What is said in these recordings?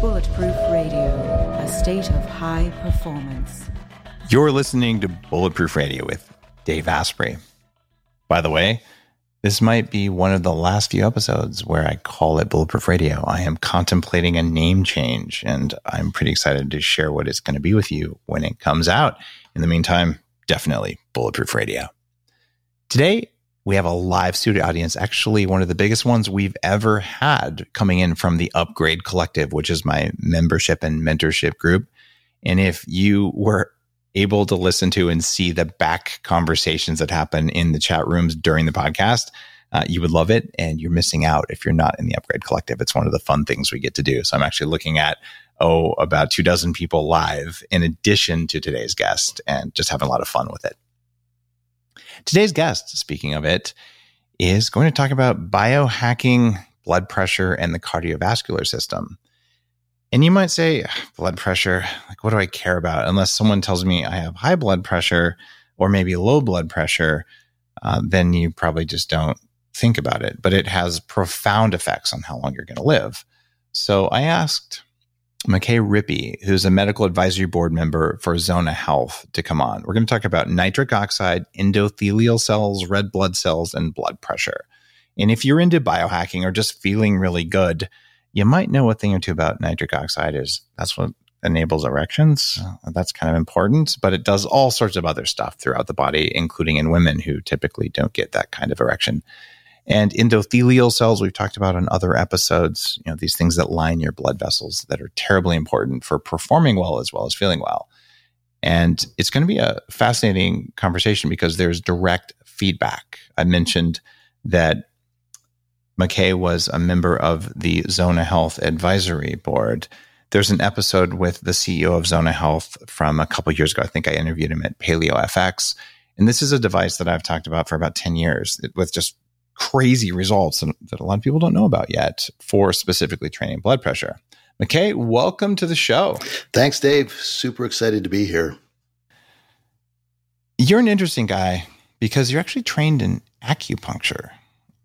Bulletproof Radio, a state of high performance. You're listening to Bulletproof Radio with Dave Asprey. By the way, this might be one of the last few episodes where I call it Bulletproof Radio. I am contemplating a name change and I'm pretty excited to share what it's going to be with you when it comes out. In the meantime, definitely Bulletproof Radio. Today, we have a live studio audience, actually, one of the biggest ones we've ever had coming in from the Upgrade Collective, which is my membership and mentorship group. And if you were able to listen to and see the back conversations that happen in the chat rooms during the podcast, uh, you would love it. And you're missing out if you're not in the Upgrade Collective. It's one of the fun things we get to do. So I'm actually looking at, oh, about two dozen people live in addition to today's guest and just having a lot of fun with it. Today's guest, speaking of it, is going to talk about biohacking blood pressure and the cardiovascular system. And you might say, blood pressure, like, what do I care about? Unless someone tells me I have high blood pressure or maybe low blood pressure, uh, then you probably just don't think about it. But it has profound effects on how long you're going to live. So I asked Mackay Rippey, who's a medical advisory board member for Zona Health, to come on. We're going to talk about nitric oxide, endothelial cells, red blood cells, and blood pressure. And if you're into biohacking or just feeling really good, you might know a thing or two about nitric oxide is that's what enables erections. That's kind of important, but it does all sorts of other stuff throughout the body, including in women who typically don't get that kind of erection. And endothelial cells, we've talked about on other episodes, you know, these things that line your blood vessels that are terribly important for performing well as well as feeling well. And it's going to be a fascinating conversation because there's direct feedback. I mentioned that Mackay was a member of the Zona Health Advisory Board. There's an episode with the CEO of Zona Health from a couple years ago. I think I interviewed him at Paleo FX. And this is a device that I've talked about for about 10 years with just crazy results that a lot of people don't know about yet for specifically training blood pressure. Mackay, welcome to the show. Thanks, Dave. Super excited to be here. You're an interesting guy because you're actually trained in acupuncture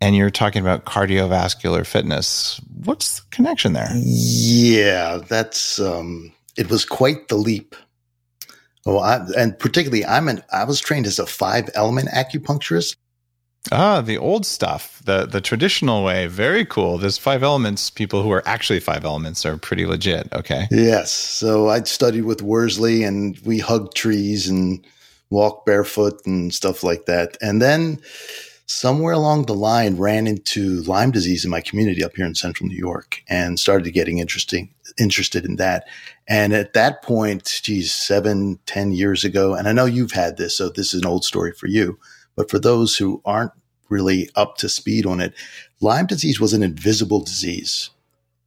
and you're talking about cardiovascular fitness. What's the connection there? Yeah, that's um, it was quite the leap. Oh, I, and particularly, I'm an I was trained as a five element acupuncturist. Ah, the old stuff, the the traditional way. Very cool. There's five elements. People who are actually five elements are pretty legit. Okay. Yes. So I studied with Worsley, and we hugged trees and walked barefoot and stuff like that. And then somewhere along the line, ran into Lyme disease in my community up here in Central New York, and started getting interesting interested in that. And at that point, geez, seven, ten years ago, and I know you've had this, so this is an old story for you but for those who aren't really up to speed on it, Lyme disease was an invisible disease.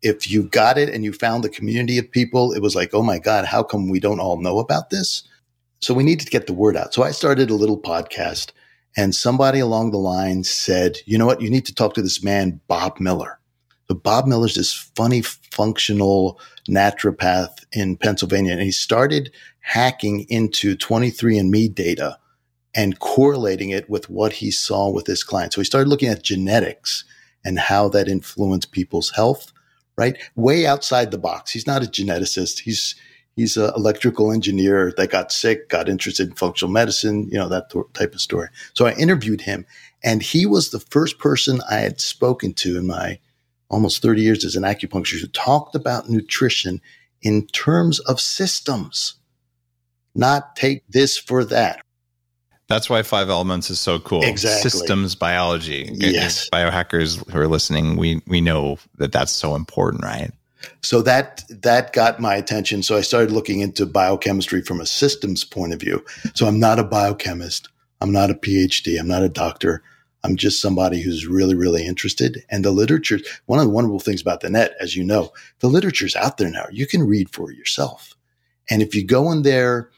If you got it and you found the community of people, it was like, oh my God, how come we don't all know about this? So we needed to get the word out. So I started a little podcast and somebody along the line said, you know what? You need to talk to this man, Bob Miller. So Bob Miller's this funny, functional naturopath in Pennsylvania. And he started hacking into 23andMe data and correlating it with what he saw with his clients. So he started looking at genetics and how that influenced people's health, right? Way outside the box. He's not a geneticist. He's he's an electrical engineer that got sick, got interested in functional medicine, you know, that type of story. So I interviewed him and he was the first person I had spoken to in my almost 30 years as an acupuncturist who talked about nutrition in terms of systems, not take this for that, that's why Five Elements is so cool. Exactly. Systems biology. Yes. Biohackers who are listening, we we know that that's so important, right? So that that got my attention. So I started looking into biochemistry from a systems point of view. So I'm not a biochemist. I'm not a PhD. I'm not a doctor. I'm just somebody who's really, really interested. And the literature, one of the wonderful things about the net, as you know, the literature's out there now. You can read for yourself. And if you go in there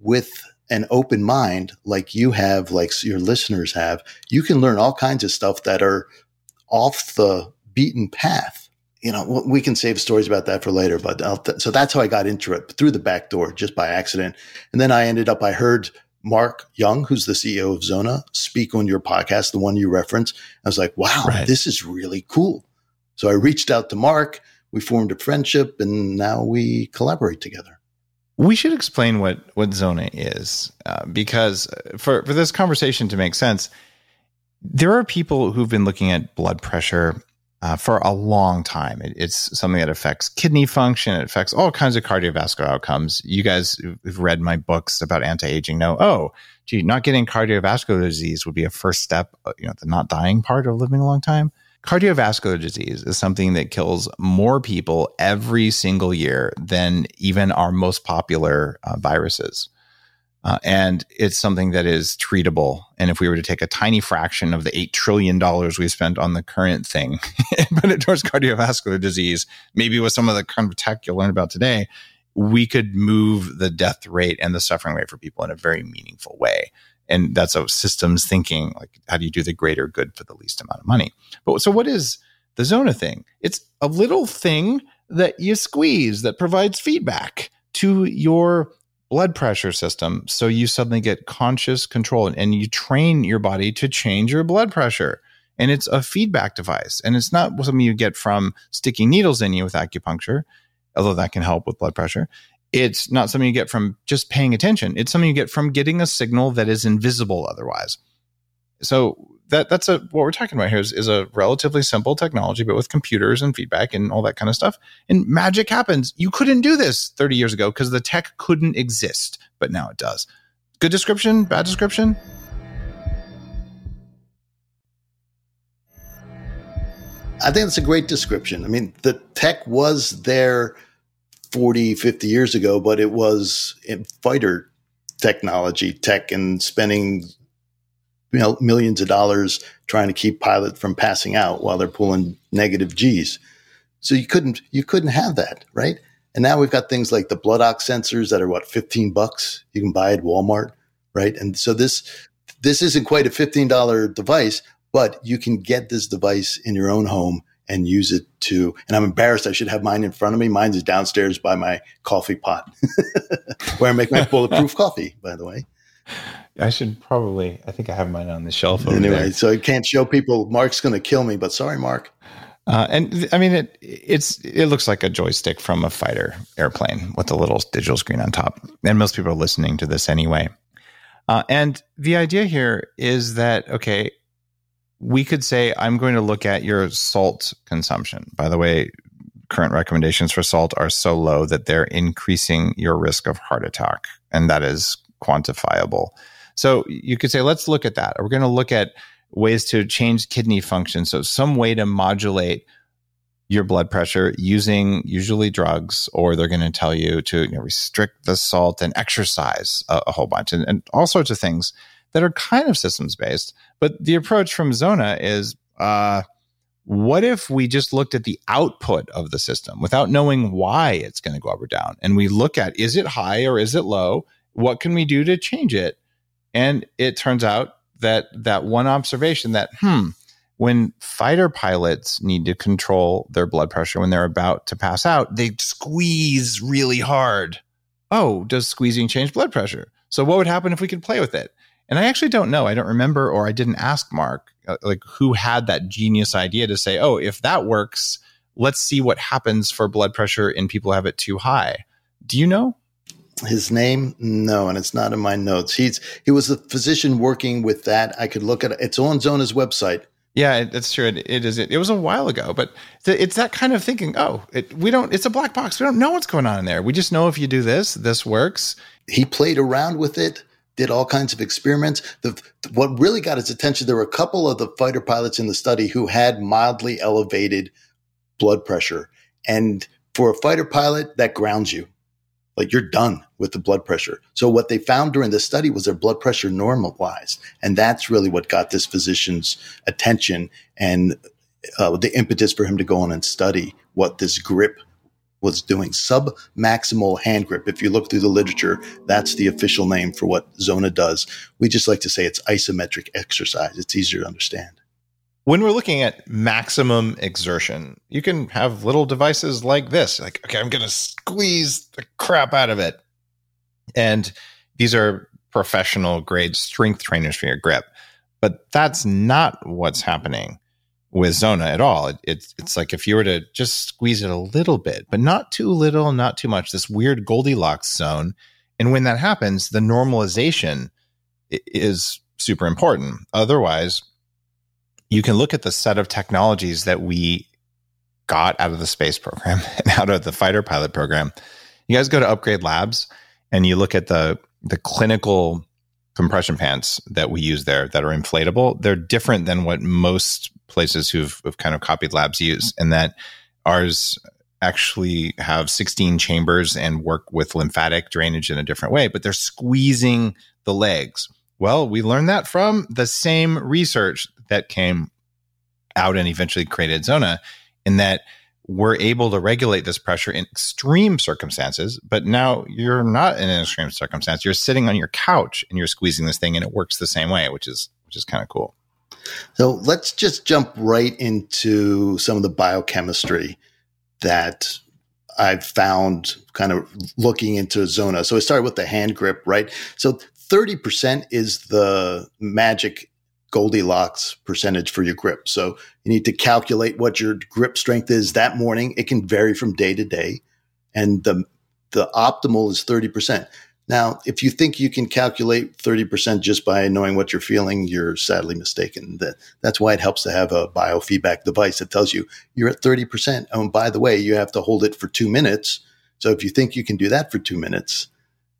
with an open mind like you have, like your listeners have, you can learn all kinds of stuff that are off the beaten path. You know, we can save stories about that for later, but th- so that's how I got into it through the back door just by accident. And then I ended up, I heard Mark Young, who's the CEO of Zona, speak on your podcast, the one you reference. I was like, wow, right. this is really cool. So I reached out to Mark. we formed a friendship, and now we collaborate together. We should explain what what Zona is, uh, because for for this conversation to make sense, there are people who've been looking at blood pressure uh, for a long time. It, it's something that affects kidney function. It affects all kinds of cardiovascular outcomes. You guys who've read my books about anti-aging know, oh, gee, not getting cardiovascular disease would be a first step, uh, you know, the not dying part of living a long time. Cardiovascular disease is something that kills more people every single year than even our most popular uh, viruses. Uh, and it's something that is treatable. And if we were to take a tiny fraction of the $8 trillion we spent on the current thing and put it towards cardiovascular disease, maybe with some of the kind of tech you'll learn about today, we could move the death rate and the suffering rate for people in a very meaningful way. And that's a systems thinking, like how do you do the greater good for the least amount of money? But so what is the Zona thing? It's a little thing that you squeeze that provides feedback to your blood pressure system. So you suddenly get conscious control and you train your body to change your blood pressure. And it's a feedback device. And it's not something you get from sticking needles in you with acupuncture, although that can help with blood pressure. It's not something you get from just paying attention. It's something you get from getting a signal that is invisible otherwise. So that that's a what we're talking about here is, is a relatively simple technology, but with computers and feedback and all that kind of stuff. And magic happens. You couldn't do this 30 years ago because the tech couldn't exist, but now it does. Good description, bad description? I think it's a great description. I mean, the tech was there 40, 50 years ago, but it was fighter technology, tech, and spending millions of dollars trying to keep pilot from passing out while they're pulling negative G's. So you couldn't you couldn't have that, right? And now we've got things like the blood ox sensors that are what 15 bucks you can buy at Walmart, right? And so this this isn't quite a $15 device, but you can get this device in your own home and use it to and I'm embarrassed I should have mine in front of me. Mine is downstairs by my coffee pot where I make my bulletproof coffee, by the way. I should probably. I think I have mine on the shelf. anyway, there. so I can't show people. Mark's going to kill me, but sorry, Mark. Uh, and I mean, it it's it looks like a joystick from a fighter airplane with a little digital screen on top. And most people are listening to this anyway. Uh, and the idea here is that okay, we could say I'm going to look at your salt consumption. By the way, current recommendations for salt are so low that they're increasing your risk of heart attack, and that is quantifiable. So you could say, let's look at that. We're going to look at ways to change kidney function. So some way to modulate your blood pressure using usually drugs, or they're going to tell you to you know, restrict the salt and exercise a, a whole bunch and, and, all sorts of things that are kind of systems based. But the approach from Zona is, uh, what if we just looked at the output of the system without knowing why it's going to go up or down? And we look at, is it high or is it low? What can we do to change it? And it turns out that that one observation that, hmm, when fighter pilots need to control their blood pressure when they're about to pass out, they squeeze really hard. Oh, does squeezing change blood pressure? So, what would happen if we could play with it? And I actually don't know. I don't remember, or I didn't ask Mark, uh, like who had that genius idea to say, oh, if that works, let's see what happens for blood pressure in people who have it too high. Do you know? his name? No and it's not in my notes. He's he was a physician working with that. I could look at it. It's on zona's website. Yeah that's true. It, it is it, it was a while ago but it's that kind of thinking oh it, we don't it's a black box. We don't know what's going on in there. We just know if you do this this works. He played around with it did all kinds of experiments the, what really got his attention there were a couple of the fighter pilots in the study who had mildly elevated blood pressure and for a fighter pilot that grounds you like you're done with the blood pressure. So what they found during the study was their blood pressure normalized. And that's really what got this physician's attention and uh, the impetus for him to go on and study what this grip was doing. Submaximal hand grip. If you look through the literature, that's the official name for what Zona does. We just like to say it's isometric exercise. It's easier to understand when we're looking at maximum exertion, you can have little devices like this. Like, okay, I'm going to squeeze the crap out of it. And these are professional grade strength trainers for your grip. But that's not what's happening. With Zona at all. It, it's it's like if you were to just squeeze it a little bit, but not too little, not too much. This weird Goldilocks zone, and when that happens, the normalization is super important. Otherwise, you can look at the set of technologies that we got out of the space program and out of the fighter pilot program. You guys go to Upgrade Labs and you look at the the clinical compression pants that we use there that are inflatable. They're different than what most places who've, who've kind of copied labs use, and that ours actually have 16 chambers and work with lymphatic drainage in a different way, but they're squeezing the legs. Well, we learned that from the same research that came out and eventually created Zona, in that we're able to regulate this pressure in extreme circumstances. But now you're not in an extreme circumstance. You're sitting on your couch and you're squeezing this thing, and it works the same way, which is which is kind of cool. So let's just jump right into some of the biochemistry that I've found kind of looking into Zona. So I started with the hand grip, right? So 30% is the magic Goldilocks percentage for your grip. So you need to calculate what your grip strength is that morning. It can vary from day to day. And the, the optimal is 30%. Now, if you think you can calculate 30% just by knowing what you're feeling, you're sadly mistaken. That, that's why it helps to have a biofeedback device that tells you you're at 30%. Oh, and by the way, you have to hold it for two minutes. So if you think you can do that for two minutes,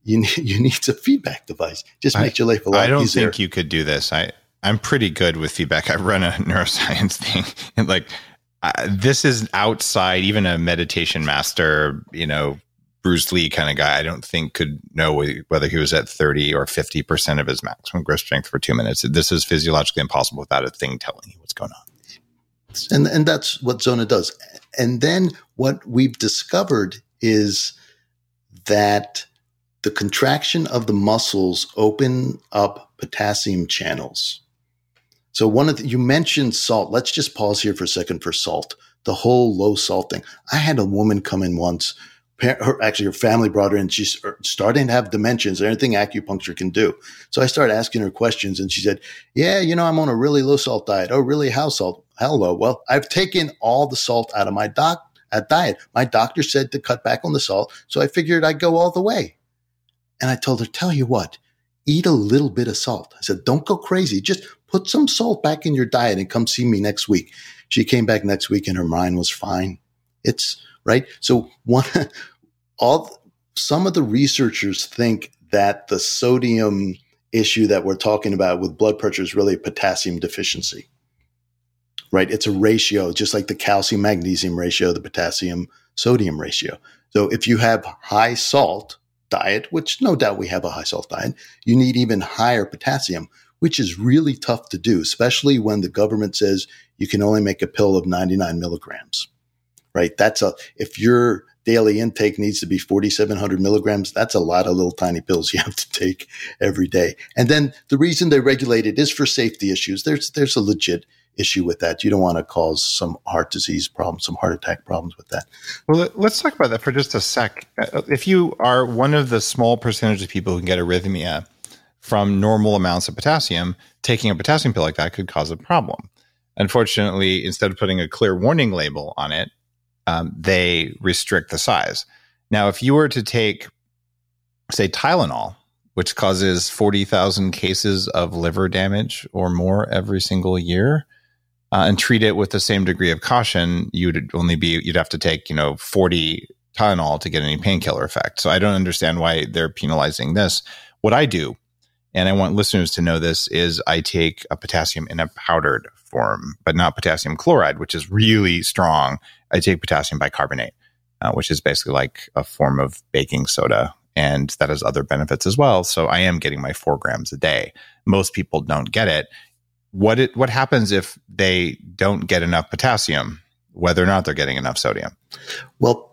you need, you need a feedback device. Just I, makes your life a lot easier. I don't easier. think you could do this. I, I'm pretty good with feedback. I run a neuroscience thing and like, uh, this is outside even a meditation master, you know, Bruce Lee kind of guy, I don't think could know whether he was at 30 or 50% of his maximum grip strength for two minutes. This is physiologically impossible without a thing telling you what's going on. And, and that's what Zona does. And then what we've discovered is that the contraction of the muscles open up potassium channels. So one of the, you mentioned salt. Let's just pause here for a second for salt. The whole low salt thing. I had a woman come in once her, actually her family brought her in. She's er, starting to have dimensions, anything acupuncture can do. So I started asking her questions and she said, yeah, you know, I'm on a really low salt diet. Oh, really? How salt? Hello. Well, I've taken all the salt out of my doc diet. My doctor said to cut back on the salt. So I figured I'd go all the way. And I told her, tell you what, eat a little bit of salt. I said, don't go crazy. Just put some salt back in your diet and come see me next week. She came back next week and her mind was fine. It's, right? So one, all some of the researchers think that the sodium issue that we're talking about with blood pressure is really potassium deficiency, right? It's a ratio, just like the calcium magnesium ratio, the potassium sodium ratio. So if you have high salt diet, which no doubt we have a high salt diet, you need even higher potassium, which is really tough to do, especially when the government says you can only make a pill of 99 milligrams right? That's a, if your daily intake needs to be 4,700 milligrams, that's a lot of little tiny pills you have to take every day. And then the reason they regulate it is for safety issues. There's, there's a legit issue with that. You don't want to cause some heart disease problems, some heart attack problems with that. Well, let's talk about that for just a sec. Uh, if you are one of the small percentage of people who can get arrhythmia from normal amounts of potassium, taking a potassium pill like that could cause a problem. Unfortunately, instead of putting a clear warning label on it, um, they restrict the size. Now, if you were to take, say, Tylenol, which causes 40,000 cases of liver damage or more every single year, uh, and treat it with the same degree of caution, you'd only be, you'd have to take, you know, 40 Tylenol to get any painkiller effect. So I don't understand why they're penalizing this. What I do, and I want listeners to know this, is I take a potassium in a powdered form, but not potassium chloride, which is really strong. I take potassium bicarbonate, uh, which is basically like a form of baking soda. And that has other benefits as well. So I am getting my four grams a day. Most people don't get it. What it what happens if they don't get enough potassium, whether or not they're getting enough sodium? Well,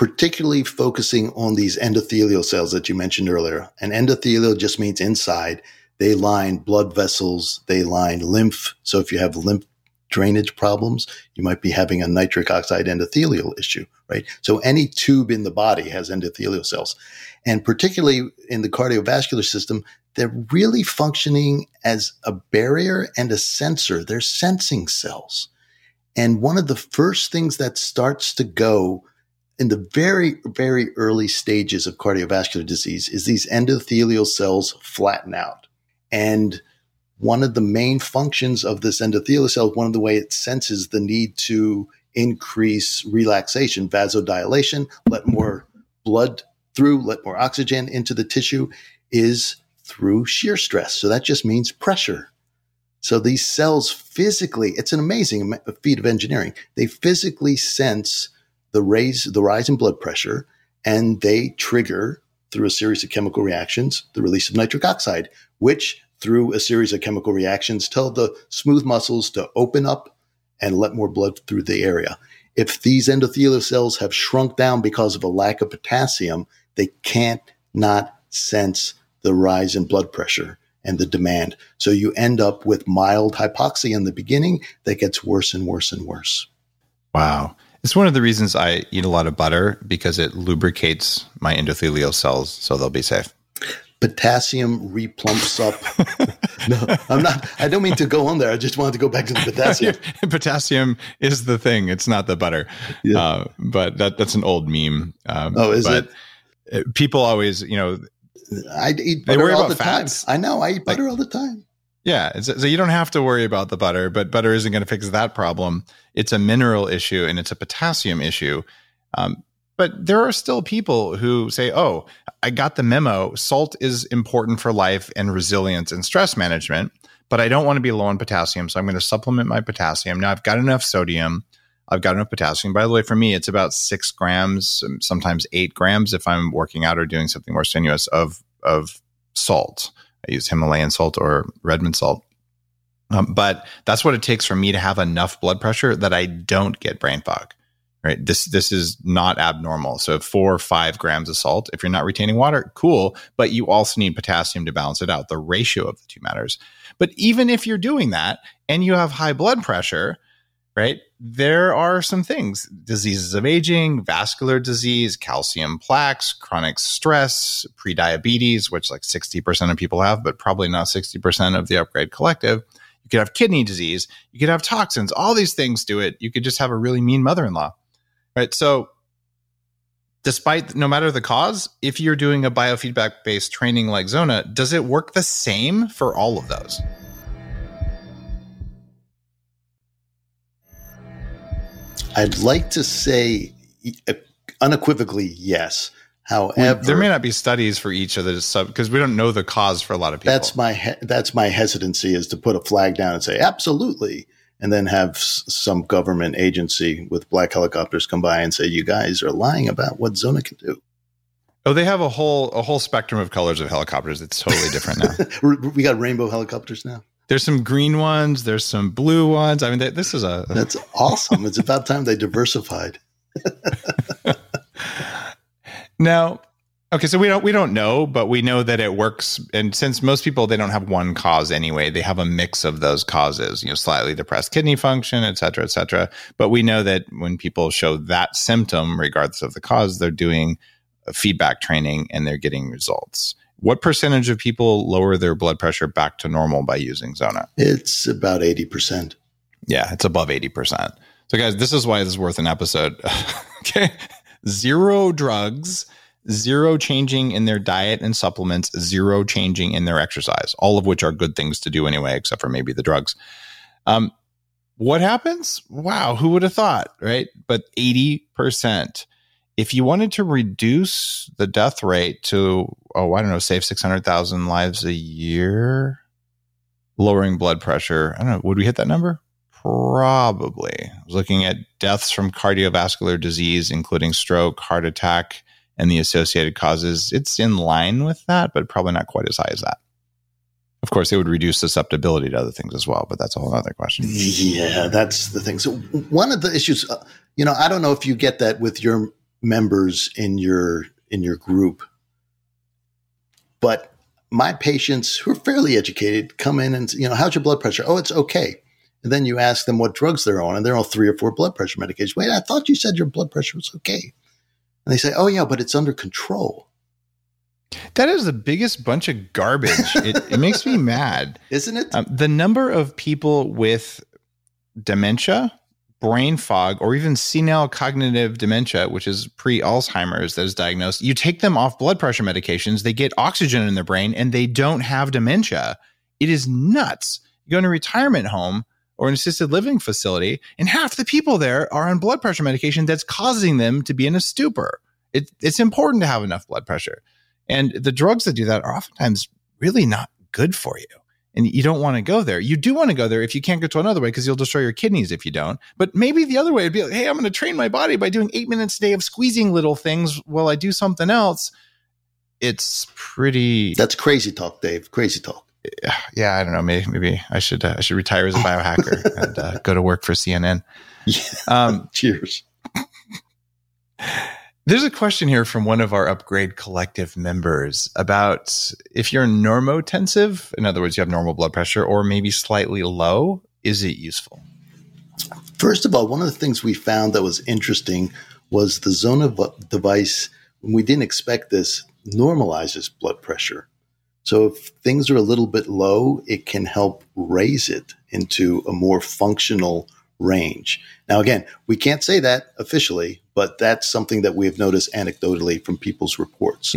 particularly focusing on these endothelial cells that you mentioned earlier. And endothelial just means inside they line blood vessels, they line lymph. So if you have lymph drainage problems, you might be having a nitric oxide endothelial issue, right? So any tube in the body has endothelial cells. And particularly in the cardiovascular system, they're really functioning as a barrier and a sensor. They're sensing cells. And one of the first things that starts to go in the very, very early stages of cardiovascular disease is these endothelial cells flatten out. And one of the main functions of this endothelial cell, one of the way it senses the need to increase relaxation, vasodilation, let more blood through, let more oxygen into the tissue, is through shear stress. So that just means pressure. So these cells physically, it's an amazing feat of engineering. They physically sense the raise, the rise in blood pressure, and they trigger through a series of chemical reactions the release of nitric oxide, which through a series of chemical reactions tell the smooth muscles to open up and let more blood through the area. If these endothelial cells have shrunk down because of a lack of potassium, they can't not sense the rise in blood pressure and the demand. So you end up with mild hypoxia in the beginning that gets worse and worse and worse. Wow. It's one of the reasons I eat a lot of butter because it lubricates my endothelial cells so they'll be safe. Potassium replumps up. no, I'm not. I don't mean to go on there. I just wanted to go back to the potassium. potassium is the thing. It's not the butter. Yeah. Uh, but that that's an old meme. Um, oh, is it? Uh, people always, you know, I eat butter all the fats. time. I know. I eat butter like, all the time. Yeah. So you don't have to worry about the butter, but butter isn't going to fix that problem. It's a mineral issue and it's a potassium issue. Um, but there are still people who say, oh, I got the memo. Salt is important for life and resilience and stress management, but I don't want to be low on potassium. So I'm going to supplement my potassium. Now I've got enough sodium. I've got enough potassium. By the way, for me, it's about six grams, sometimes eight grams if I'm working out or doing something more strenuous of, of salt. I use Himalayan salt or Redmond salt. Um, but that's what it takes for me to have enough blood pressure that I don't get brain fog. Right. This this is not abnormal. So four or five grams of salt. If you're not retaining water, cool. But you also need potassium to balance it out. The ratio of the two matters. But even if you're doing that and you have high blood pressure, right? There are some things diseases of aging, vascular disease, calcium plaques, chronic stress, prediabetes, which like 60% of people have, but probably not 60% of the upgrade collective. You could have kidney disease, you could have toxins, all these things do it. You could just have a really mean mother in law, right? So, despite no matter the cause, if you're doing a biofeedback based training like Zona, does it work the same for all of those? I'd like to say uh, unequivocally yes. However, there may not be studies for each of the sub because we don't know the cause for a lot of people. That's my he- that's my hesitancy is to put a flag down and say absolutely, and then have s- some government agency with black helicopters come by and say you guys are lying about what Zona can do. Oh, they have a whole a whole spectrum of colors of helicopters. It's totally different now. we got rainbow helicopters now. There's some green ones. There's some blue ones. I mean, this is a. That's awesome. it's about time they diversified. now, okay, so we don't we don't know, but we know that it works. And since most people they don't have one cause anyway, they have a mix of those causes. You know, slightly depressed kidney function, et cetera, et cetera. But we know that when people show that symptom, regardless of the cause, they're doing feedback training and they're getting results. What percentage of people lower their blood pressure back to normal by using Zona? It's about 80%. Yeah, it's above 80%. So, guys, this is why this is worth an episode. okay. Zero drugs, zero changing in their diet and supplements, zero changing in their exercise, all of which are good things to do anyway, except for maybe the drugs. Um, what happens? Wow, who would have thought, right? But 80% if you wanted to reduce the death rate to, oh, I don't know, save 600,000 lives a year, lowering blood pressure, I don't know, would we hit that number? Probably. I was looking at deaths from cardiovascular disease, including stroke, heart attack, and the associated causes. It's in line with that, but probably not quite as high as that. Of course, it would reduce susceptibility to other things as well, but that's a whole other question. Yeah, that's the thing. So, one of the issues, uh, you know, I don't know if you get that with your members in your in your group. But my patients who are fairly educated come in and you know, how's your blood pressure? Oh, it's okay. And then you ask them what drugs they're on, and they're on three or four blood pressure medications. Wait, I thought you said your blood pressure was okay. And they say, Oh yeah, but it's under control. That is the biggest bunch of garbage. it, it makes me mad, isn't it? Um, the number of people with dementia brain fog or even senile cognitive dementia, which is pre Alzheimer's that is diagnosed, you take them off blood pressure medications, they get oxygen in their brain, and they don't have dementia. It is nuts. You go in a retirement home or an assisted living facility, and half the people there are on blood pressure medication that's causing them to be in a stupor. It, it's important to have enough blood pressure. And the drugs that do that are oftentimes really not good for you. And you don't want to go there. You do want to go there if you can't go to another way because you'll destroy your kidneys if you don't. But maybe the other way would be like, hey, I'm going to train my body by doing eight minutes a day of squeezing little things while I do something else. It's pretty. That's crazy talk, Dave. Crazy talk yeah, I don't know. Maybe maybe I should uh, I should retire as a biohacker and uh, go to work for CNN. Yeah. Um, Cheers. There's a question here from one of our Upgrade Collective members about if you're normotensive, in other words, you have normal blood pressure, or maybe slightly low, is it useful? First of all, one of the things we found that was interesting was the Zona device. When we didn't expect this, normalizes blood pressure. So if things are a little bit low, it can help raise it into a more functional range. Now, again, we can't say that officially, but that's something that we have noticed anecdotally from people's reports.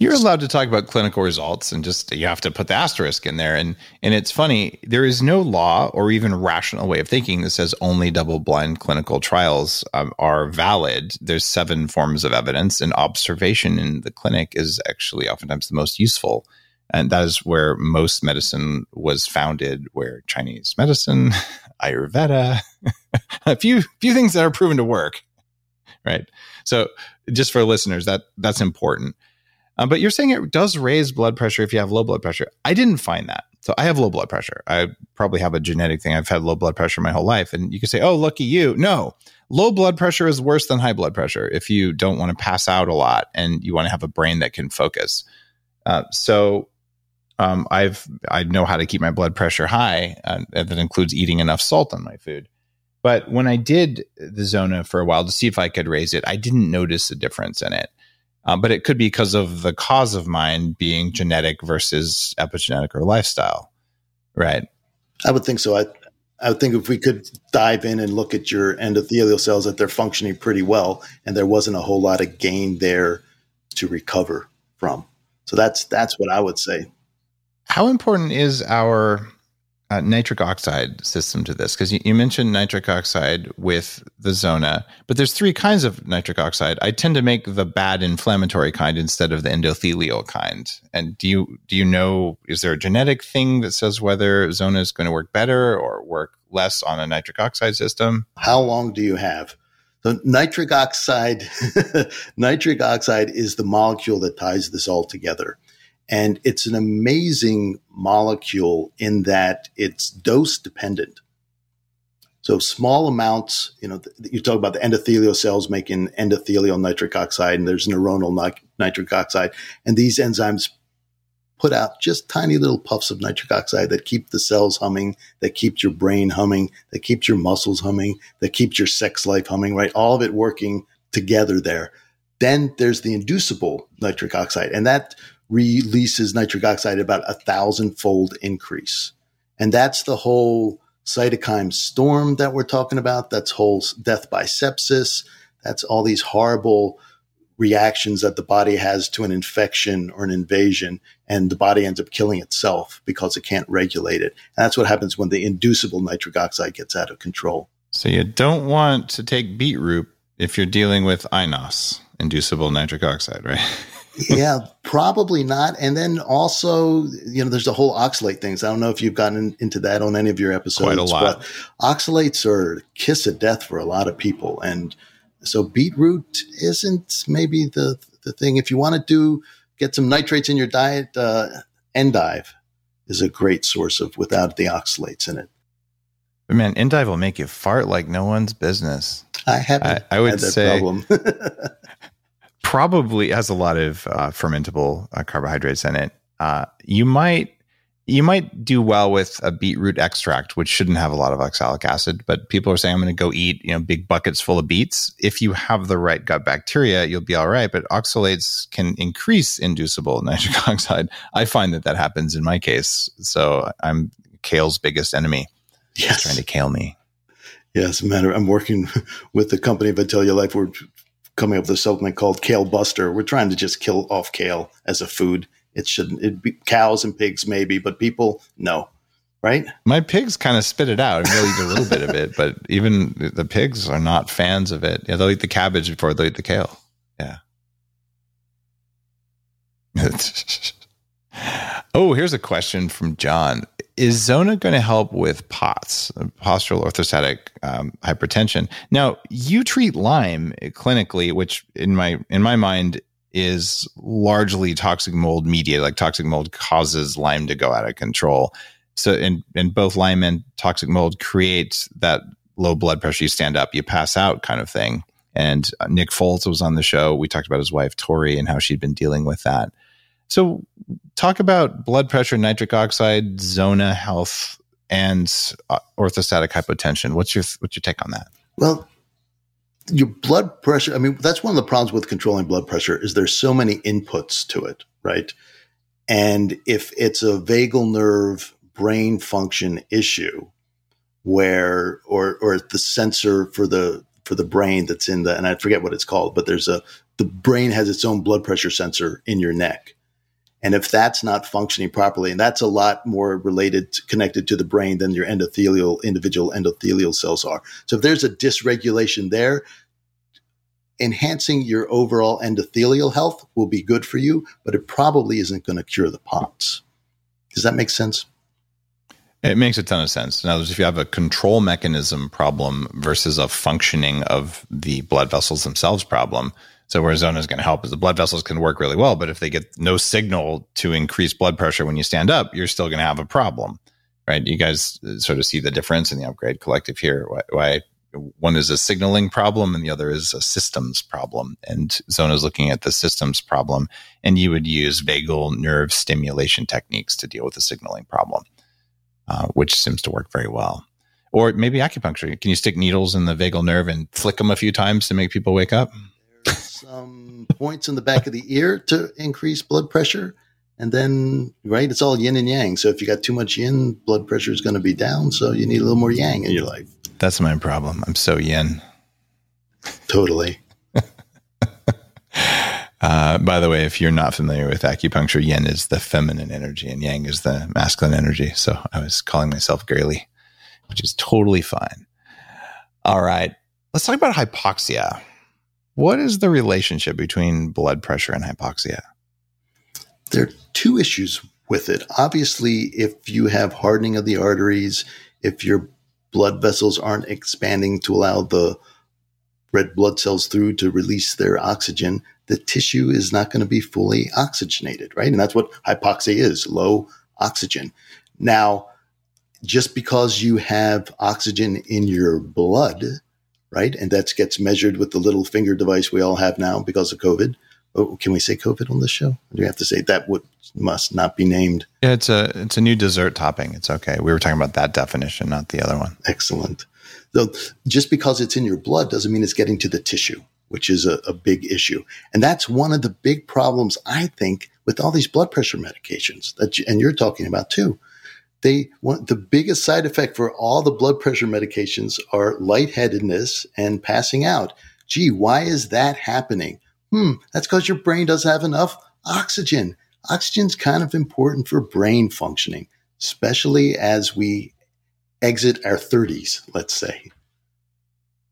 You're allowed to talk about clinical results and just you have to put the asterisk in there. And and it's funny, there is no law or even rational way of thinking that says only double blind clinical trials um, are valid. There's seven forms of evidence, and observation in the clinic is actually oftentimes the most useful and that is where most medicine was founded where chinese medicine ayurveda a few few things that are proven to work right? So just for listeners that that's important. Um, but you're saying it does raise blood pressure if you have low blood pressure. I didn't find that. So i have low blood pressure. I probably have a genetic thing. I've had low blood pressure my whole life. And you could say oh lucky you. No low blood pressure is worse than high blood pressure if you don't want to pass out a lot and you want to have a brain that can focus. Uh, so um, I've I know how to keep my blood pressure high. Uh, that includes eating enough salt on my food. But when I did the Zona for a while to see if I could raise it, I didn't notice a difference in it. Um, but it could be because of the cause of mine being genetic versus epigenetic or lifestyle, right? I would think so. I I would think if we could dive in and look at your endothelial cells, that they're functioning pretty well, and there wasn't a whole lot of gain there to recover from. So that's that's what I would say. How important is our uh, nitric oxide system to this? Because you, you, mentioned nitric oxide with the Zona, but there's three kinds of nitric oxide. I tend to make the bad inflammatory kind instead of the endothelial kind. And do you do you know is there a genetic thing that says whether Zona is going to work better or work less on a nitric oxide system? How long do you have? So nitric oxide, nitric oxide is the molecule that ties this all together. And it's an amazing molecule in that it's dose dependent. So small amounts, you know, you talk about the endothelial cells making endothelial nitric oxide and there's neuronal nitric oxide. And these enzymes put out just tiny little puffs of nitric oxide that keep the cells humming, that keeps your brain humming, that keeps your muscles humming, that keeps your sex life humming, right? All of it working together there. Then there's the inducible nitric oxide, and that releases nitric oxide about a thousand fold increase. And that's the whole cytokine storm that we're talking about. That's whole death by sepsis. That's all these horrible reactions that the body has to an infection or an invasion, and the body ends up killing itself because it can't regulate it. And that's what happens when the inducible nitric oxide gets out of control. So you don't want to take beetroot if you're dealing with INOS, inducible nitric oxide, right? yeah, probably not. And then also, you know, there's the whole oxalate things. I don't know if you've gotten into that on any of your episodes. Quite a lot. But oxalates are kiss of death for a lot of people. And so beetroot isn't maybe the, the thing. If you want to do, get some nitrates in your diet, uh, endive is a great source of without the oxalates in it. But man, endive will make you fart like no one's business. I haven't. I, I would say problem. probably has a lot of uh, fermentable uh, carbohydrates in it. Uh, you might you might do well with a beetroot extract, which shouldn't have a lot of oxalic acid. But people are saying I'm going to go eat you know big buckets full of beets. If you have the right gut bacteria, you'll be all right. But oxalates can increase inducible nitric oxide. I find that that happens in my case. So I'm kale's biggest enemy. Yes. He's trying to kale me. Yes, matter. I'm working with the company Vitalia Life. We're coming up with supplement called Kale Buster. We're trying to just kill off kale as a food. It shouldn't. It be cows and pigs maybe, but people no, right? My pigs kind of spit it out. They'll eat a little bit of it, but even the pigs are not fans of it. Yeah, they'll eat the cabbage before they eat the kale. Yeah. oh, here's a question from John. Is Zona going to help with POTS, postural orthostatic um, hypertension? Now, you treat Lyme clinically, which in my in my mind is largely toxic mold mediated. Like toxic mold causes Lyme to go out of control. So, and and both Lyme and toxic mold create that low blood pressure. You stand up, you pass out, kind of thing. And uh, Nick Foles was on the show. We talked about his wife Tori and how she'd been dealing with that. So, talk about blood pressure, nitric oxide, zona health, and uh, orthostatic hypotension. What's your what's your take on that? Well, your blood pressure. I mean, that's one of the problems with controlling blood pressure is there's so many inputs to it, right? And if it's a vagal nerve brain function issue, where or or the sensor for the for the brain that's in the and I forget what it's called, but there's a the brain has its own blood pressure sensor in your neck. And if that's not functioning properly, and that's a lot more related, to, connected to the brain than your endothelial, individual endothelial cells are. So if there's a dysregulation there, enhancing your overall endothelial health will be good for you, but it probably isn't going to cure the POTS. Does that make sense? It makes a ton of sense. Now, if you have a control mechanism problem versus a functioning of the blood vessels themselves problem, so where Zona is going to help is the blood vessels can work really well, but if they get no signal to increase blood pressure when you stand up, you're still going to have a problem, right? You guys uh, sort of see the difference in the upgrade collective here. Why, why one is a signaling problem and the other is a systems problem. And Zona is looking at the systems problem, and you would use vagal nerve stimulation techniques to deal with the signaling problem. Uh, which seems to work very well. Or maybe acupuncture. Can you stick needles in the vagal nerve and flick them a few times to make people wake up? Some points in the back of the ear to increase blood pressure. And then, right, it's all yin and yang. So if you got too much yin, blood pressure is going to be down. So you need a little more yang in your life. That's my problem. I'm so yin. Totally. Uh, by the way, if you're not familiar with acupuncture, yin is the feminine energy and yang is the masculine energy. So I was calling myself girly, which is totally fine. All right. Let's talk about hypoxia. What is the relationship between blood pressure and hypoxia? There are two issues with it. Obviously, if you have hardening of the arteries, if your blood vessels aren't expanding to allow the red blood cells through to release their oxygen, the tissue is not going to be fully oxygenated, right? And that's what hypoxia is low oxygen. Now, just because you have oxygen in your blood, right? And that gets measured with the little finger device we all have now because of COVID. Oh, can we say COVID on this show? do we have to say that would must not be named? Yeah, it's a it's a new dessert topping. It's okay. We were talking about that definition, not the other one. Excellent. So just because it's in your blood doesn't mean it's getting to the tissue which is a, a big issue. And that's one of the big problems, I think, with all these blood pressure medications that, you, and you're talking about too. They want the biggest side effect for all the blood pressure medications are lightheadedness and passing out. Gee, why is that happening? Hmm, that's because your brain doesn't have enough oxygen. Oxygen's kind of important for brain functioning, especially as we exit our 30s, let's say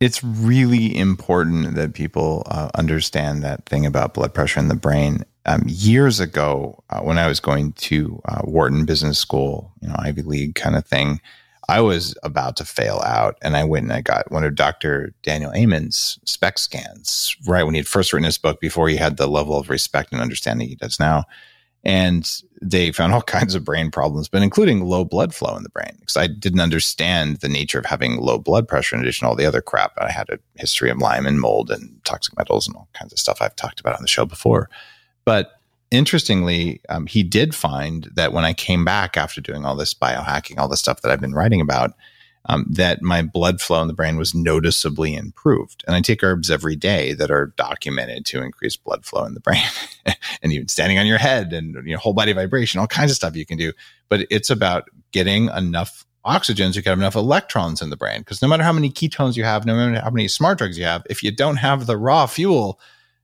it's really important that people uh, understand that thing about blood pressure in the brain. Um, years ago, uh, when I was going to uh, Wharton Business School, you know, Ivy League kind of thing, I was about to fail out, and I went and I got one of Dr. Daniel Amen's SPECT scans right when he had first written his book, before he had the level of respect and understanding he does now. And they found all kinds of brain problems, but including low blood flow in the brain. Because I didn't understand the nature of having low blood pressure in addition to all the other crap. I had a history of Lyme and mold and toxic metals and all kinds of stuff I've talked about on the show before. But interestingly, um, he did find that when I came back after doing all this biohacking, all the stuff that I've been writing about, um, that my blood flow in the brain was noticeably improved. And I take herbs every day that are documented to increase blood flow in the brain, and even standing on your head and you know whole body vibration, all kinds of stuff you can do. But it's about getting enough oxygen so you can have enough electrons in the brain. Because no matter how many ketones you have, no matter how many smart drugs you have, if you don't have the raw fuel,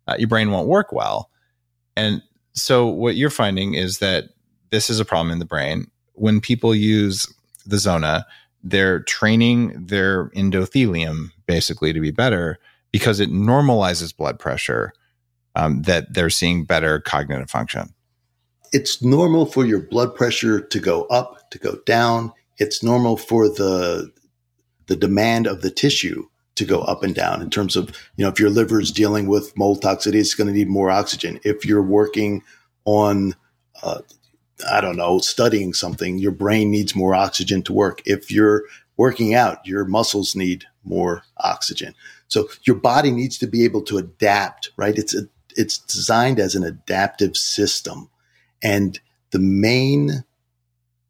uh, your brain won't work well. And so what you're finding is that this is a problem in the brain. When people use the Zona, they're training their endothelium basically to be better because it normalizes blood pressure um, that they're seeing better cognitive function it's normal for your blood pressure to go up, to go down. It's normal for the the demand of the tissue to go up and down in terms of, you know, if your liver is dealing with mold toxicity, it's going to need more oxygen. If you're working on, uh, I don't know, studying something, your brain needs more oxygen to work. If you're working out, your muscles need more oxygen. So your body needs to be able to adapt, right? It's a, it's designed as an adaptive system and the main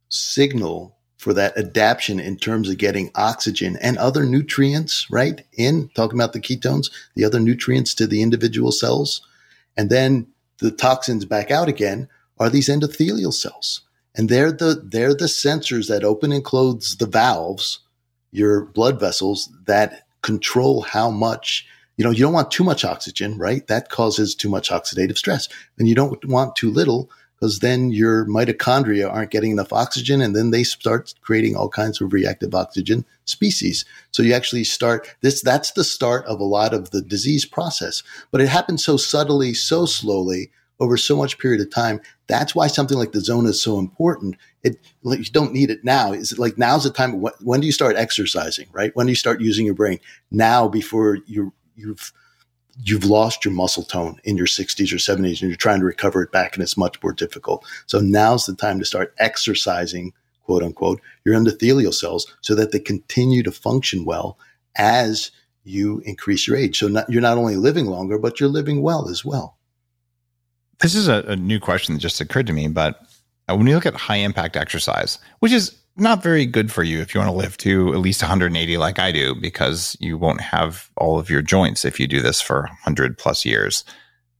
signal for that adaptation in terms of getting oxygen and other nutrients, right? In talking about the ketones, the other nutrients to the individual cells, and then the toxins back out again are these endothelial cells. And they're the they're the sensors that open and close the valves, your blood vessels that control how much you know, you don't want too much oxygen, right? That causes too much oxidative stress. And you don't want too little because then your mitochondria aren't getting enough oxygen and then they start creating all kinds of reactive oxygen species. So you actually start this, that's the start of a lot of the disease process, but it happens so subtly, so slowly over so much period of time. That's why something like the zona is so important. It, like, you don't need it now. Is it like now's the time? When, when do you start exercising, right? When do you start using your brain? Now before you, you've, you've lost your muscle tone in your 60s or 70s and you're trying to recover it back and it's much more difficult. So now's the time to start exercising, quote unquote, your endothelial cells so that they continue to function well as you increase your age. So not, you're not only living longer, but you're living well as well. This is a, a new question that just occurred to me, but when you look at high impact exercise, which is not very good for you if you want to live to at least 180 like I do, because you won't have all of your joints if you do this for 100 plus years.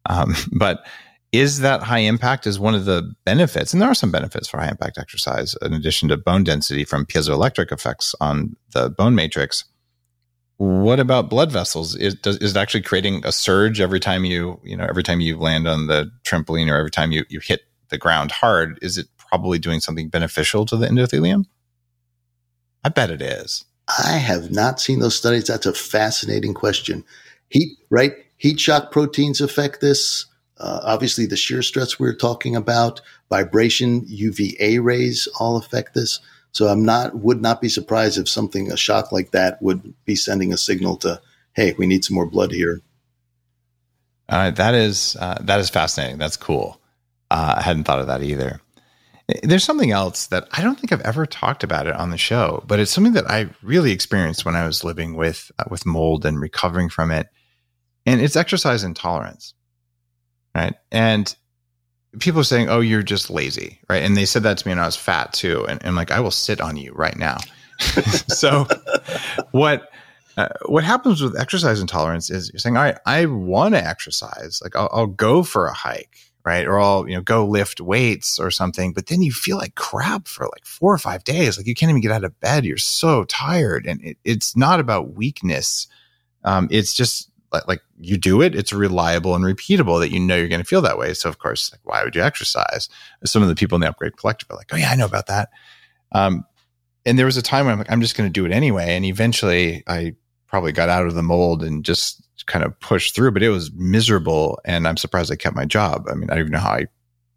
Um, but is that high impact is one of the benefits, and there are some benefits for high impact exercise in addition to bone density from piezoelectric effects on the bone matrix. What about blood vessels? Is, does, is it actually creating a surge every time you, you know, every time you land on the trampoline or every time you, you hit the ground hard? Is it probably doing something beneficial to the endothelium? I bet it is. I have not seen those studies. That's a fascinating question. Heat, right? Heat shock proteins affect this. Uh, obviously, the shear stress we are talking about, vibration, UVA rays all affect this. So I'm not would not be surprised if something a shock like that would be sending a signal to, hey, we need some more blood here. Uh, that is uh, that is fascinating. That's cool. Uh, I hadn't thought of that either. There's something else that I don't think I've ever talked about it on the show, but it's something that I really experienced when I was living with uh, with mold and recovering from it. And it's exercise intolerance. Right? And people are saying, "Oh, you're just lazy." Right? And they said that to me when I was fat too. And, and I'm like, "I will sit on you right now." so what uh, what happens with exercise intolerance is you're saying, "All right, I want to exercise. Like I'll, I'll go for a hike." Right? Or I'll, you know, go lift weights or something. But then you feel like crap for like four or five days. Like you can't even get out of bed. You're so tired. And it, it's not about weakness. Um, it's just like, like you do it, it's reliable and repeatable that you know you're going to feel that way. So of course, like, why would you exercise? Some of the people in the upgrade collective are like, oh yeah, I know about that. Um, and there was a time when I'm like, I'm just going to do it anyway. And eventually I probably got out of the mold and just kind of pushed through, but it was miserable. And I'm surprised I kept my job. I mean, I don't even know how I,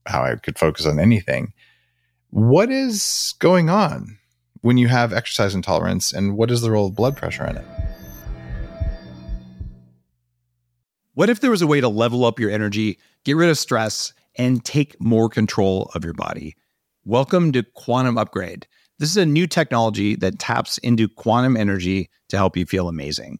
how I could focus on anything. What is going on when you have exercise intolerance and what is the role of blood pressure in it? What if there was a way to level up your energy, get rid of stress, and take more control of your body? Welcome to Quantum Upgrade. This is a new technology that taps into quantum energy to help you feel amazing.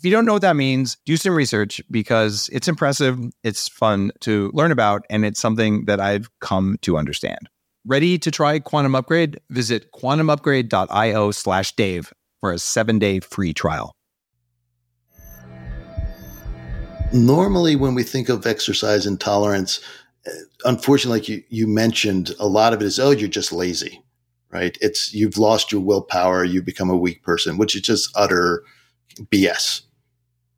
If you don't know what that means, do some research because it's impressive, it's fun to learn about, and it's something that I've come to understand. Ready to try Quantum Upgrade? Visit quantumupgrade.io slash Dave for a seven day free trial. Normally, when we think of exercise intolerance, uh, unfortunately, like you, you mentioned, a lot of it is, oh, you're just lazy, right? It's you've lost your willpower, you become a weak person, which is just utter BS.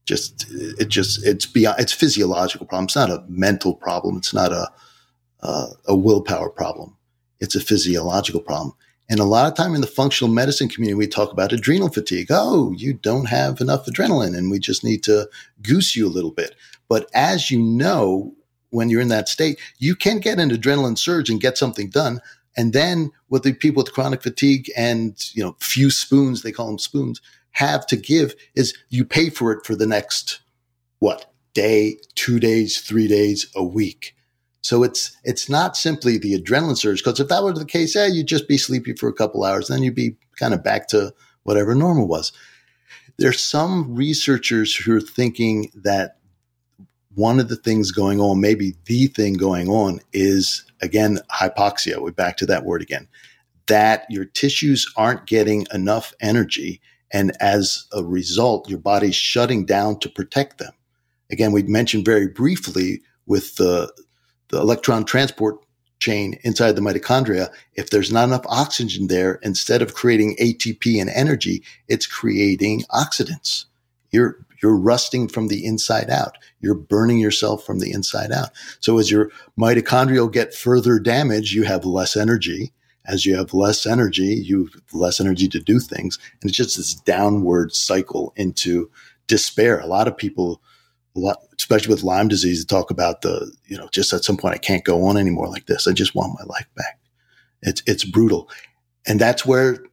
Just it just it's beyond it's physiological problem. It's not a mental problem. It's not a uh, a willpower problem. It's a physiological problem. And a lot of time in the functional medicine community, we talk about adrenal fatigue. Oh, you don't have enough adrenaline, and we just need to goose you a little bit. But as you know, when you're in that state, you can get an adrenaline surge and get something done. And then with the people with chronic fatigue and you know few spoons, they call them spoons, have to give is you pay for it for the next what day, two days, three days, a week. So it's it's not simply the adrenaline surge because if that were the case, yeah, you'd just be sleepy for a couple hours, then you'd be kind of back to whatever normal was. There's some researchers who are thinking that one of the things going on, maybe the thing going on, is again hypoxia. We're back to that word again. That your tissues aren't getting enough energy, and as a result, your body's shutting down to protect them. Again, we mentioned very briefly with the the electron transport chain inside the mitochondria, if there's not enough oxygen there, instead of creating ATP and energy, it's creating oxidants. You're, you're rusting from the inside out. You're burning yourself from the inside out. So as your mitochondria get further damaged, you have less energy. As you have less energy, you have less energy to do things. And it's just this downward cycle into despair. A lot of people lot, especially with Lyme disease, talk about the, you know, just at some point I can't go on anymore like this. I just want my life back. It's, it's brutal. And that's where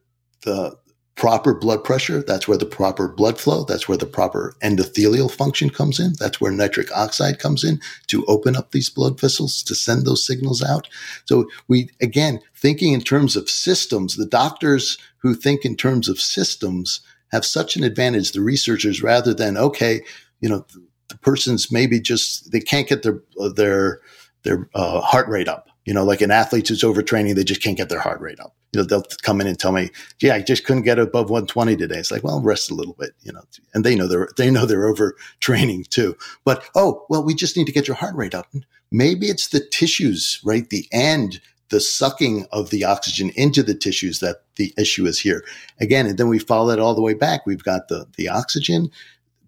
the proper blood pressure, that's where the proper blood flow, that's where the proper endothelial function comes in. That's where nitric oxide comes in to open up these blood vessels to send those signals out. So we, again, thinking in terms of systems, the doctors who think in terms of systems have such an advantage, the researchers, rather than, okay, you know, the person's maybe just they can't get their their their uh, heart rate up. You know, like an athlete who's overtraining, they just can't get their heart rate up. You know, they'll come in and tell me, "Yeah, I just couldn't get above 120 today." It's like, well, rest a little bit, you know. And they know they're they know they're overtraining too. But oh, well, we just need to get your heart rate up. Maybe it's the tissues, right? The end the sucking of the oxygen into the tissues that the issue is here. Again, and then we follow that all the way back. We've got the, the oxygen,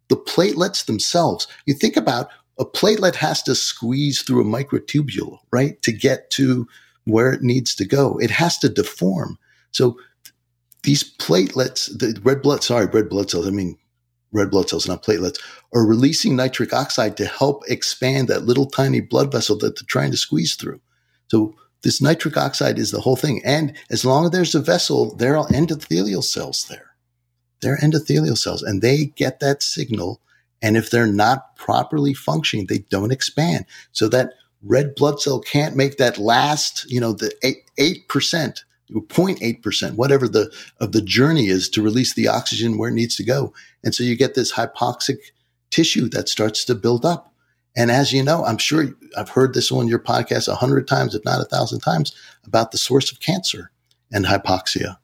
the platelets themselves, you think about a platelet has to squeeze through a microtubule, right, to get to where it needs to go. It has to deform. So these platelets, the red blood, sorry, red blood cells, I mean, red blood cells, not platelets, are releasing nitric oxide to help expand that little tiny blood vessel that they're trying to squeeze through. So this nitric oxide is the whole thing. And as long as there's a vessel, there are endothelial cells there they're endothelial cells and they get that signal. And if they're not properly functioning, they don't expand. So that red blood cell can't make that last, you know, the eight, 8%, 0.8%, whatever the, of the journey is to release the oxygen where it needs to go. And so you get this hypoxic tissue that starts to build up. And as you know, I'm sure I've heard this on your podcast a hundred times, if not a thousand times about the source of cancer and hypoxia.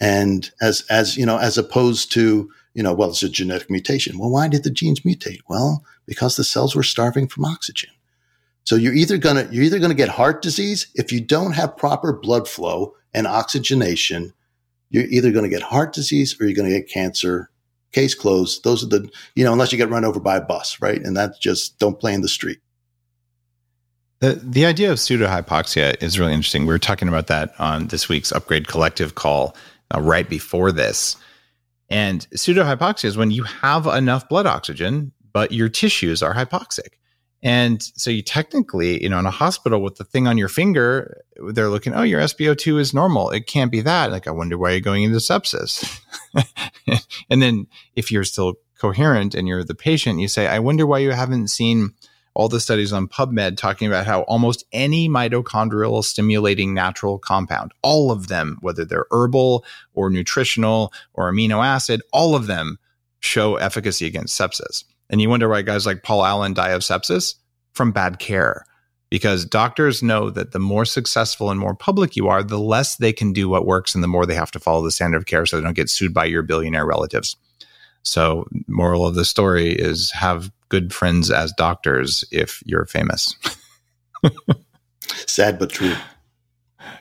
And as, as, you know, as opposed to, you know, well, it's a genetic mutation. Well, why did the genes mutate? Well, because the cells were starving from oxygen. So you're either to, you're either to get heart disease if you don't have proper blood flow and oxygenation. You're either to get heart disease or you're to get cancer. Case closed. Those are the, you know, unless you get run over by a bus, right? And that's just don't play in the street. The, the idea of pseudohypoxia is really interesting. We were talking about that on this week's Upgrade Collective call uh, right before this. And pseudohypoxia is when you have enough blood oxygen, but your tissues are hypoxic. And so you technically, you know, in a hospital with the thing on your finger, they're looking, oh, your SpO2 is normal. It can't be that. Like, I wonder why you're going into sepsis. and then if you're still coherent and you're the patient, you say, I wonder why you haven't seen all the studies on PubMed talking about how almost any mitochondrial stimulating natural compound, all of them, whether they're herbal or nutritional or amino acid, all of them show efficacy against sepsis. And you wonder why guys like Paul Allen die of sepsis from bad care. Because doctors know that the more successful and more public you are, the less they can do what works and the more they have to follow the standard of care so they don't get sued by your billionaire relatives. So, moral of the story is have good friends as doctors if you're famous. Sad but true.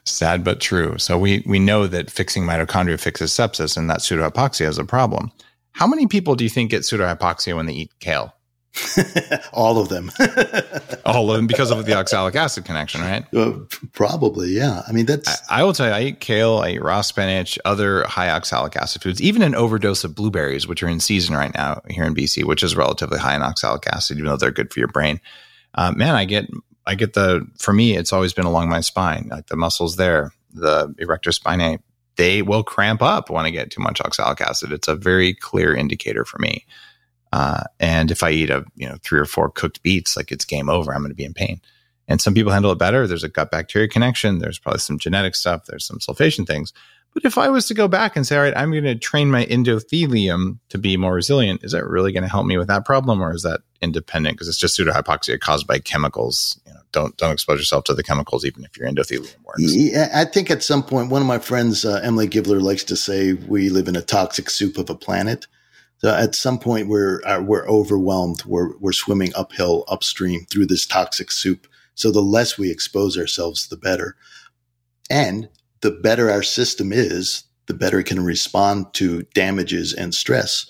Sad but true. So we we know that fixing mitochondria fixes sepsis and that pseudohypoxia is a problem. How many people do you think get pseudohypoxia when they eat kale? All of them. All of them because of the oxalic acid connection, right? Uh, probably, yeah. I mean, that's. I, I, will tell you, I eat kale, I eat raw spinach, other high oxalic acid foods, even an overdose of blueberries, which are in season right now here in BC, which is relatively high in oxalic acid, even though they're good for your brain. Uh, man, I get, I get the. For me, it's always been along my spine, like the muscles there, the erector spinae. They will cramp up when I get too much oxalic acid. It's a very clear indicator for me. Uh, and if I eat a you know three or four cooked beets, like it's game over. I'm going to be in pain. And some people handle it better. There's a gut bacteria connection. There's probably some genetic stuff. There's some sulfation things. But if I was to go back and say, all right, I'm going to train my endothelium to be more resilient, is that really going to help me with that problem, or is that independent because it's just pseudohypoxia caused by chemicals? Don't don't expose yourself to the chemicals, even if your endothelium works. Yeah, I think at some point, one of my friends, uh, Emily Givler, likes to say we live in a toxic soup of a planet. So at some point, we're uh, we're overwhelmed. We're we're swimming uphill, upstream through this toxic soup. So the less we expose ourselves, the better. And the better our system is, the better it can respond to damages and stress.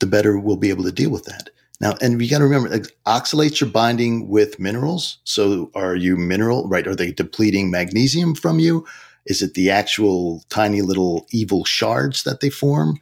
The better we'll be able to deal with that. Now, and you got to remember, like, oxalates are binding with minerals. So are you mineral, right? Are they depleting magnesium from you? Is it the actual tiny little evil shards that they form?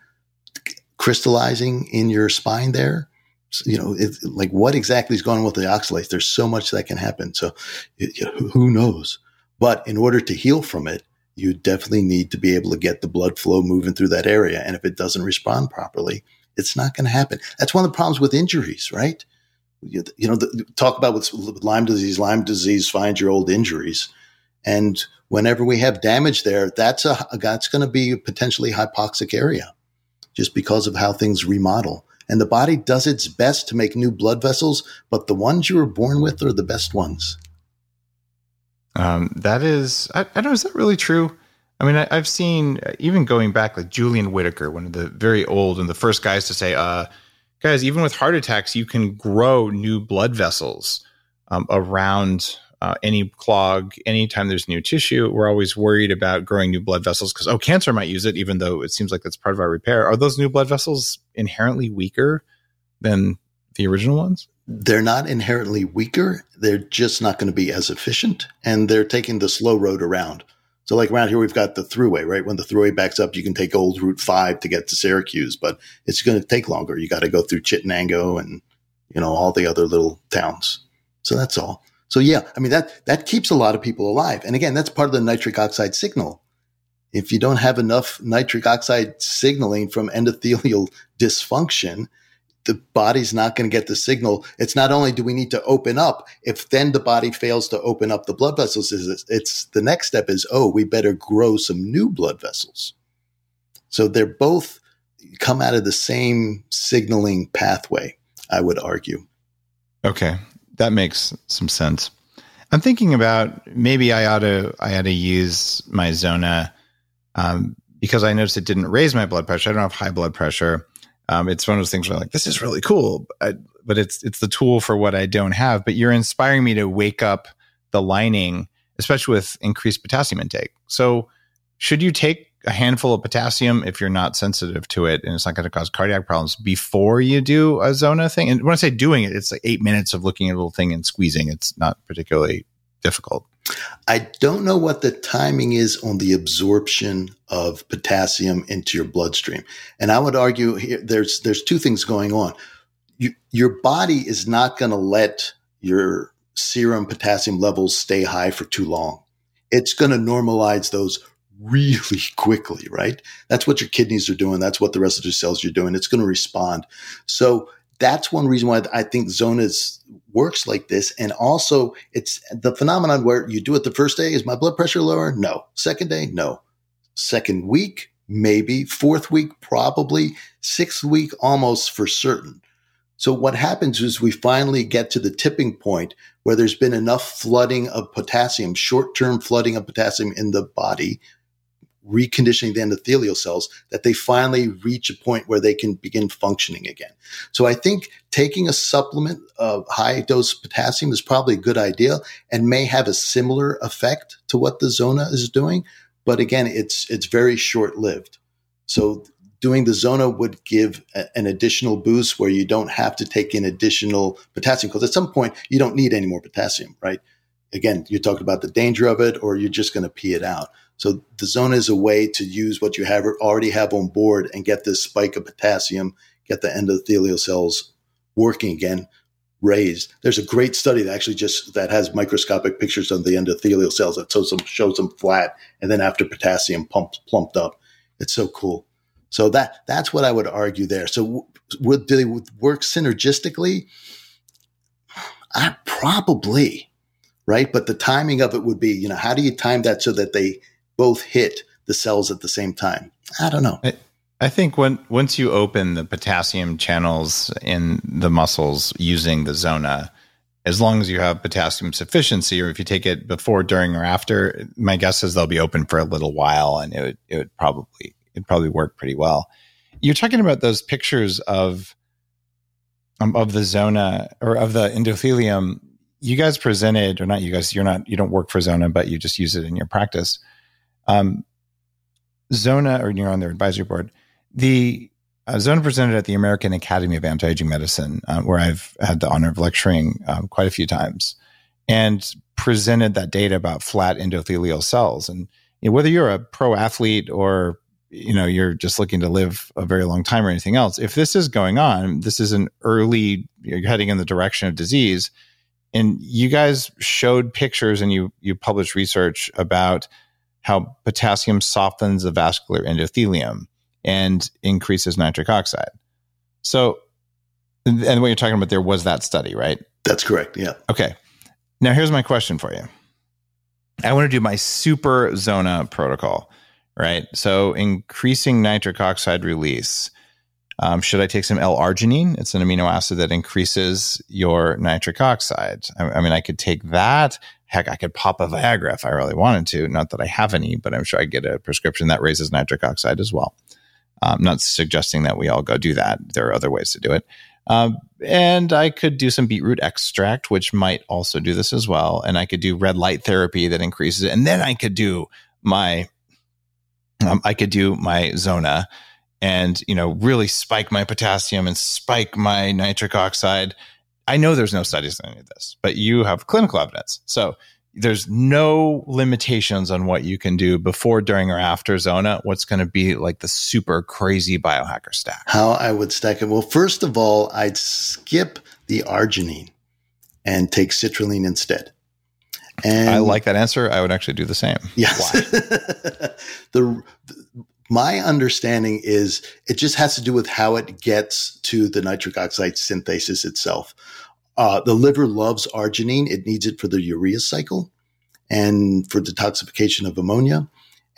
crystallizing in your spine there. So, you know, it, like what exactly is going on with the oxalates? There's so much that can happen. So it, who knows? But in order to heal from it, you definitely need to be able to get the blood flow moving through that area. And if it doesn't respond properly, it's not going to happen. That's one of the problems with injuries, right? You, you know, the, talk about with Lyme disease. Lyme disease finds your old injuries, and whenever we have damage there, that's a that's going to be a potentially hypoxic area just because of how things remodel. And the body does its best to make new blood vessels, but the ones you were born with are the best ones. Um, that is, I, I, don't know, is that really true? I mean, I, have seen, uh, even going back, like Julian Whitaker, one of the very old and the first guys to say, uh, guys, even with heart attacks, you can grow new blood vessels um, around uh, any clog, anytime there's new tissue, we're always worried about growing new blood vessels because, oh, cancer might use it, even though it seems like that's part of our repair. Are those new blood vessels inherently weaker than the original ones? They're not inherently weaker. They're just not going to be as efficient and they're taking the slow road around. So, like around here, we've got the throughway, right? When the throughway backs up, you can take old Route 5 to get to Syracuse, but it's going to take longer. You got to go through Chittenango and, you know, all the other little towns. So that's all. So yeah, I mean, that, that keeps a lot of people alive. And again, that's part of the nitric oxide signal. If you don't have enough nitric oxide signaling from endothelial dysfunction, the body's not going to get the signal. It's not only do we need to open up, if then the body fails to open up the blood vessels, it's, it's the next step is, oh, we better grow some new blood vessels. So they're both come out of the same signaling pathway, I would argue. Okay that makes some sense. I'm thinking about maybe I ought to I ought to use my Zona um, because I noticed it didn't raise my blood pressure. I don't have high blood pressure. Um, it's one of those things where like, this is really cool, but, but it's it's the tool for what I don't have. But you're inspiring me to wake up the lining, especially with increased potassium intake. So, should you take a handful of potassium if you're not sensitive to it and it's not going to cause cardiac problems before you do a zona thing. And when I say doing it, it's like eight minutes of looking at a little thing and squeezing. It's not particularly difficult. I don't know what the timing is on the absorption of potassium into your bloodstream. And I would argue here, there's, there's two things going on. You, your body is not going to let your serum potassium levels stay high for too long. It's going to normalize those really quickly, right? That's what your kidneys are doing. That's what the rest of your cells are doing. It's going to respond. So that's one reason why I think Zonas works like this. And also it's the phenomenon where you do it the first day. Is my blood pressure lower? No. Second day? No. Second week? Maybe. Fourth week? Probably. Sixth week? Almost for certain. So what happens is we finally get to the tipping point where there's been enough flooding of potassium, short-term flooding of potassium in the body, reconditioning the endothelial cells that they finally reach a point where they can begin functioning again. So I think taking a supplement of high dose potassium is probably a good idea and may have a similar effect to what the Zona is doing. But again, it's, it's very short lived. So doing the Zona would give a, an additional boost where you don't have to take in additional potassium because at some point you don't need any more potassium, right? Again, you're talking about the danger of it or you're just going to pee it out. So the Zona is a way to use what you have already have on board and get this spike of potassium, get the endothelial cells working again, raised. There's a great study that actually just that has microscopic pictures of the endothelial cells that shows them shows them flat and then after potassium pumped plumped up. It's so cool. So that that's what I would argue there. So would they work synergistically? I probably, right? But the timing of it would be, you know, how do you time that so that they both hit the cells at the same time? I don't know. I, I think when once you open the potassium channels in the muscles using the zona, as long as you have potassium sufficiency, or if you take it before, during, or after, my guess is they'll be open for a little while, and it would it would probably it'd probably work pretty well. You're talking about those pictures of um, of the zona or of the endothelium. You guys presented, or not you guys? You're not. You don't work for Zona, but you just use it in your practice. Um, Zona, or you're on their advisory board. The uh, Zona presented at the American Academy of Anti-Aging Medicine, uh, where I've had the honor of lecturing um, quite a few times, and presented that data about flat endothelial cells. And you know, whether you're a pro athlete or you know you're just looking to live a very long time or anything else if this is going on this is an early you're heading in the direction of disease and you guys showed pictures and you you published research about how potassium softens the vascular endothelium and increases nitric oxide so and what you're talking about there was that study right that's correct yeah okay now here's my question for you i want to do my super zona protocol right? So increasing nitric oxide release. Um, should I take some L-arginine? It's an amino acid that increases your nitric oxide. I, I, mean, I could take that. Heck, I could pop a Viagra if I really wanted to. Not that I have any, but I'm sure I get a prescription that raises nitric oxide as well. I'm um, not suggesting that we all go do that. There are other ways to do it. Um, and I could do some beetroot extract, which might also do this as well. And I could do red light therapy that increases it. And then I could do my um, I could do my Zona and, you know, really spike my potassium and spike my nitric oxide. I know there's no studies on any of this, but you have clinical evidence. So there's no limitations on what you can do before, during, or after Zona. What's going to be like the super crazy biohacker stack? How I would stack it. Well, first of all, I'd skip the arginine and take citrulline instead. And I like that answer. I would actually do the same. Yes. the, my understanding is it just has to do with how it gets to the nitric oxide synthesis itself. Uh, the liver loves arginine; it needs it for the urea cycle and for detoxification of ammonia.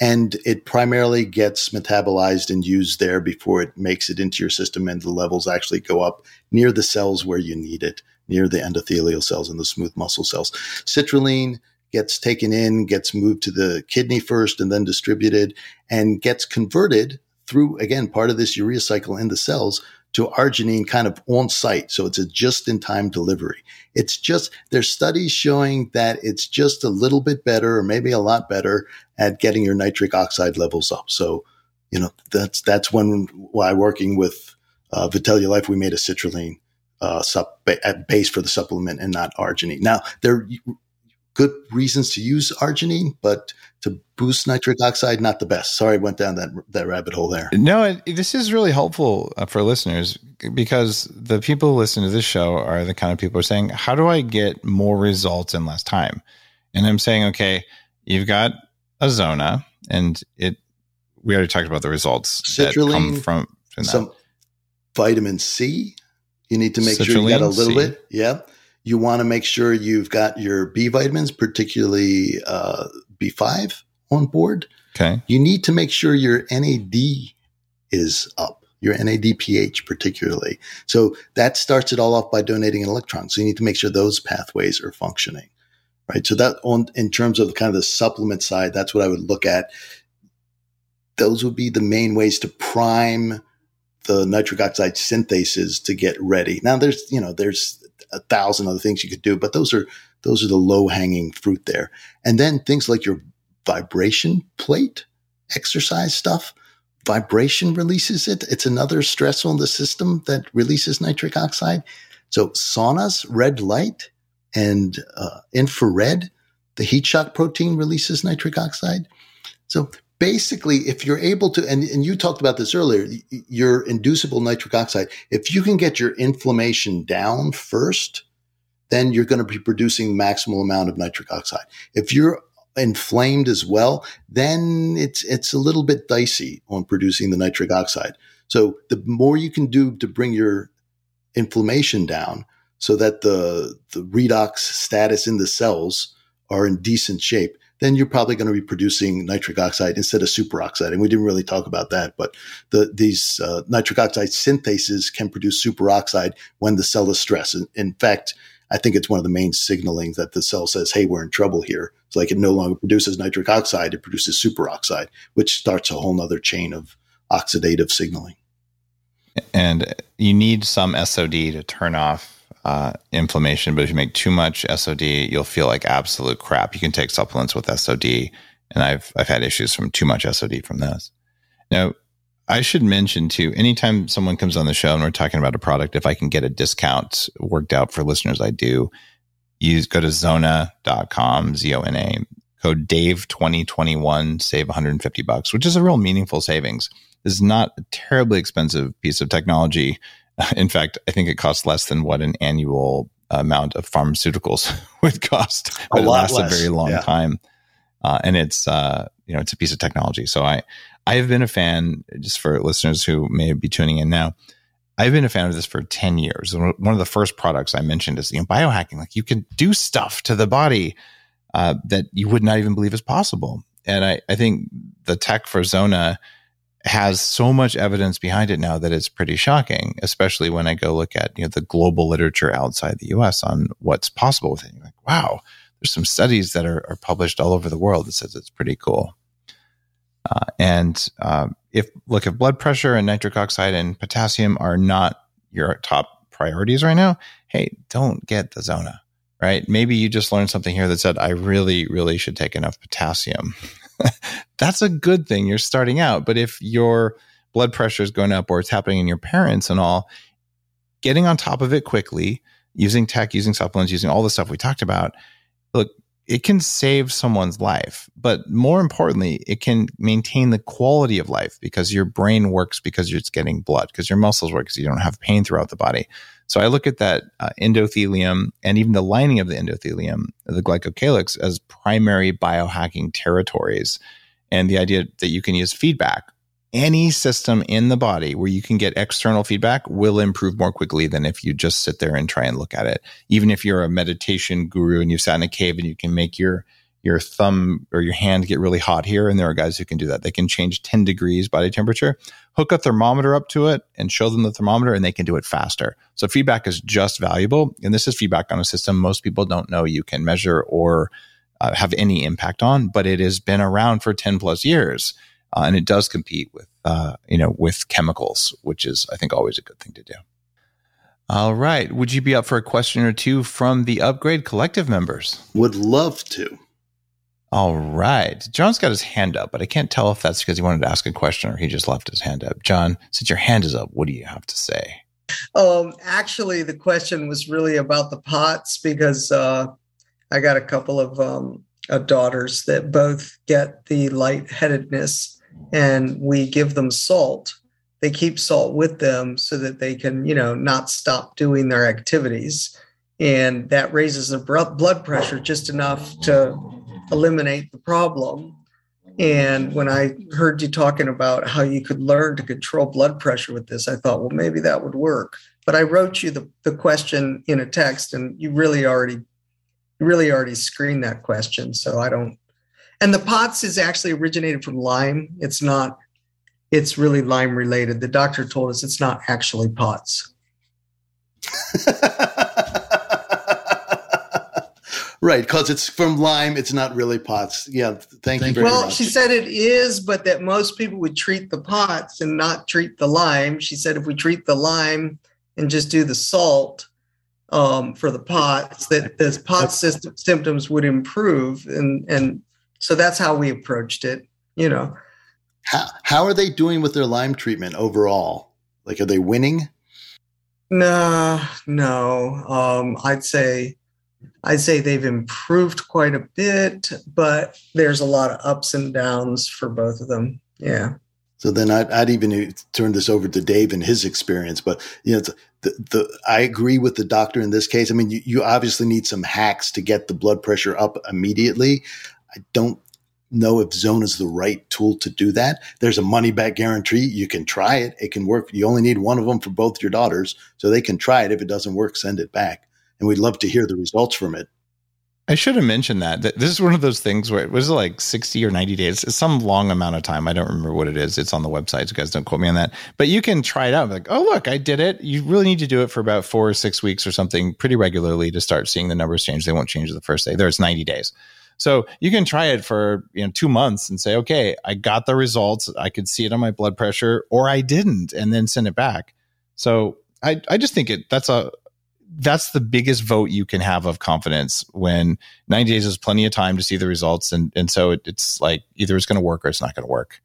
And it primarily gets metabolized and used there before it makes it into your system, and the levels actually go up near the cells where you need it near the endothelial cells and the smooth muscle cells. Citrulline gets taken in, gets moved to the kidney first and then distributed and gets converted through, again, part of this urea cycle in the cells to arginine kind of on site. So it's a just in time delivery. It's just, there's studies showing that it's just a little bit better or maybe a lot better at getting your nitric oxide levels up. So, you know, that's, that's when, why working with uh, Vitellia Life, we made a citrulline uh, base for the supplement and not arginine. Now, there are good reasons to use arginine, but to boost nitric oxide, not the best. Sorry, I went down that that rabbit hole there. No, it, this is really helpful uh, for listeners because the people who listen to this show are the kind of people who are saying, "How do I get more results in less time?" And I'm saying, okay, you've got a Zona, and it. We already talked about the results Citrulline, that come from, from some vitamin C, You need to make sure you got a little C. bit. Yeah. You want to make sure you've got your B vitamins, particularly uh, B5 on board. Okay. You need to make sure your NAD is up, your NADPH particularly. So that starts it all off by donating an electron. So you need to make sure those pathways are functioning. Right. So that on in terms of kind of the supplement side, that's what I would look at. Those would be the main ways to prime the nitric oxide synthases to get ready. Now there's, you know, there's a thousand other things you could do, but those are, those are the low hanging fruit there. And then things like your vibration plate exercise stuff, vibration releases it. It's another stress on the system that releases nitric oxide. So saunas, red light and uh, infrared, the heat shock protein releases nitric oxide. So basically, if you're able to, and, and you talked about this earlier, your inducible nitric oxide, if you can get your inflammation down first, then you're going to be producing maximal amount of nitric oxide. If you're inflamed as well, then it's it's a little bit dicey on producing the nitric oxide. So the more you can do to bring your inflammation down so that the the redox status in the cells are in decent shape, then you're probably going to be producing nitric oxide instead of superoxide. And we didn't really talk about that, but the, these uh, nitric oxide synthases can produce superoxide when the cell is stressed. In, in fact, I think it's one of the main signaling that the cell says, "Hey, we're in trouble here." It's like it no longer produces nitric oxide; it produces superoxide, which starts a whole other chain of oxidative signaling. And you need some SOD to turn off uh, inflammation. But if you make too much SOD, you'll feel like absolute crap. You can take supplements with SOD, and I've I've had issues from too much SOD from this. Now, I should mention too, anytime someone comes on the show and we're talking about a product, if I can get a discount worked out for listeners, I do. Use go to zona.com, Z O N A, code Dave 2021, save 150 bucks, which is a real meaningful savings. This is not a terribly expensive piece of technology In fact, I think it costs less than what an annual amount of pharmaceuticals would cost, but it lasts less. a very long yeah. time. Uh, and it's uh, you know it's a piece of technology. So I I have been a fan. Just for listeners who may be tuning in now, I've been a fan of this for ten years. One of the first products I mentioned is you know biohacking. Like you can do stuff to the body uh, that you would not even believe is possible. And I I think the tech for Zona has so much evidence behind it now that it's pretty shocking, especially when I go look at you know the global literature outside the US on what's possible with it. You're like, wow, there's some studies that are, are, published all over the world that says it's pretty cool. Uh, and uh, if look, if blood pressure and nitric oxide and potassium are not your top priorities right now, hey, don't get the Zona. Right? Maybe you just learned something here that said I really, really should take enough potassium. that's a good thing. You're starting out. But if your blood pressure is going up or it's happening in your parents and all, getting on top of it quickly, using tech, using supplements, using all the stuff we talked about, look, it can save someone's life. But more importantly, it can maintain the quality of life because your brain works because it's getting blood, because your muscles work because you don't have pain throughout the body. So I look at that uh, endothelium and even the lining of the endothelium, the glycocalyx, as primary biohacking territories. And the idea that you can use feedback, any system in the body where you can get external feedback will improve more quickly than if you just sit there and try and look at it. Even if you're a meditation guru and you sat in a cave and you can make your your thumb or your hand get really hot here. And there are guys who can do that. They can change 10 degrees body temperature, hook a thermometer up to it and show them the thermometer and they can do it faster. So feedback is just valuable. And this is feedback on a system most people don't know you can measure or uh, have any impact on, but it has been around for 10 plus years. Uh, and it does compete with, uh, you know, with chemicals, which is, I think, always a good thing to do. All right. Would you be up for a question or two from the Upgrade Collective members? Would love to. All right. John's got his hand up, but I can't tell if that's because he wanted to ask a question or he just left his hand up. John, since your hand is up, what do you have to say? Um, actually, the question was really about the pots because uh, I got a couple of um, uh, daughters that both get the lightheadedness, and we give them salt. They keep salt with them so that they can, you know, not stop doing their activities, and that raises their blood pressure just enough to eliminate the problem. And when I heard you talking about how you could learn to control blood pressure with this, I thought, well, maybe that would work. but I wrote you the, the question in a text and you really already you really already screened that question. So I don't and the POTS is actually originated from Lyme. It's not it's really Lyme related. The doctor told us it's not actually POTS. right, because it's from Lyme. It's not really POTS. Yeah, thank, thank you very much. well, much. she said it is, but that most people would treat the POTS and not treat the Lyme. She said if we treat the Lyme and just do the salt um, for the POTS, that the pot system, symptoms would improve. And, and so that's how we approached it, you know. How, how are they doing with their Lyme treatment overall? Like, are they winning? No, no. Um, I'd say I'd say they've improved quite a bit, but there's a lot of ups and downs for both of them. Yeah. So then I'd, I'd even turn this over to Dave and his experience. But you know, the, the I agree with the doctor in this case. I mean, you, you obviously need some hacks to get the blood pressure up immediately. I don't know if zone is the right tool to do that. There's a money back guarantee. You can try it. It can work. You only need one of them for both your daughters. So they can try it. If it doesn't work, send it back. And we'd love to hear the results from it. I should have mentioned that. This is one of those things where it was like 60 or 90 days. It's some long amount of time. I don't remember what it is. It's on the website. So guys don't quote me on that. But you can try it out. Like, oh, look, I did it. You really need to do it for about four or six weeks or something pretty regularly to start seeing the numbers change. They won't change the first day. There's 90 days. So you can try it for you know two months and say, okay, I got the results. I could see it on my blood pressure, or I didn't, and then send it back. So I I just think it that's a that's the biggest vote you can have of confidence when 90 days is plenty of time to see the results and and so it, it's like either it's going to work or it's not going to work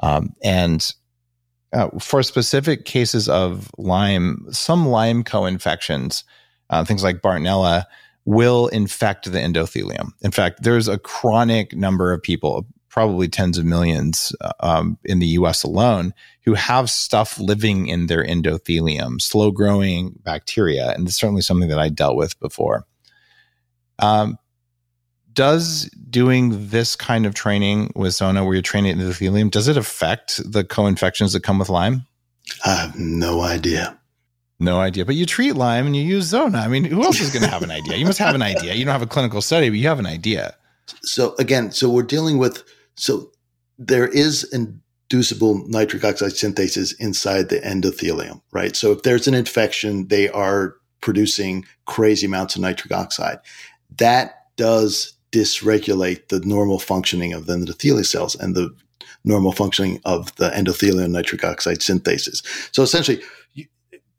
um, and uh, for specific cases of lyme some lyme co-infections uh, things like bartonella will infect the endothelium. In fact, there's a chronic number of people, probably tens of millions um, in the US alone, who have stuff living in their endothelium, slow growing bacteria. And it's certainly something that I dealt with before. Um, does doing this kind of training with Zona, where you're training endothelium, does it affect the co infections that come with Lyme? I have no idea. No idea. But you treat Lyme and you use Zona. I mean, who else is going to have an idea? You must have an idea. You don't have a clinical study, but you have an idea. So again, so we're dealing with so there is inducible nitric oxide synthase inside the endothelium, right? So if there's an infection, they are producing crazy amounts of nitric oxide. That does dysregulate the normal functioning of the endothelial cells and the normal functioning of the endothelial nitric oxide synthases. So essentially,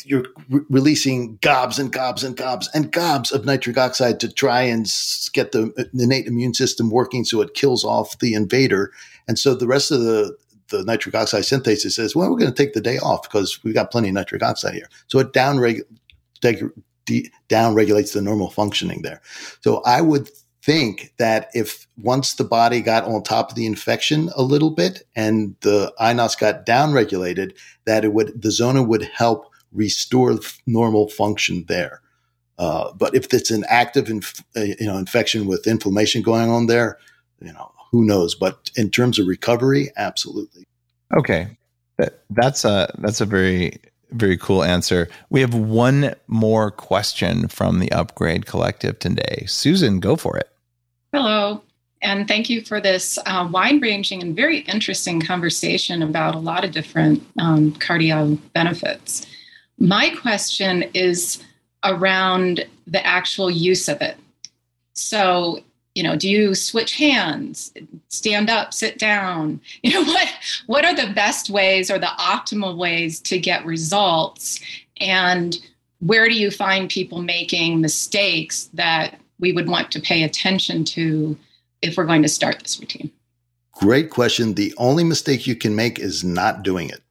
you're re- releasing gobs and gobs and gobs and gobs of nitric oxide to try and get the uh, innate immune system working so it kills off the invader. And so the rest of the the nitric oxide synthase says, well, we're going to take the day off because we've got plenty of nitric oxide here. So it down, reg- de- regulates the normal functioning there. So I would think that if once the body got on top of the infection a little bit and the iNOS got down regulated, that it would the zona would help restore normal function there. Uh, but if it's an active, inf- uh, you know, infection with inflammation going on there, you know, who knows? But in terms of recovery, absolutely. Okay, that, that's a that's a very very cool answer. We have one more question from the Upgrade Collective today. Susan, go for it. Hello, and thank you for this uh, wide ranging and very interesting conversation about a lot of different um, cardio benefits. My question is around the actual use of it. So, you know, do you switch hands, stand up, sit down? You know, what what are the best ways or the optimal ways to get results? And where do you find people making mistakes that we would want to pay attention to if we're going to start this routine? Great question. The only mistake you can make is not doing it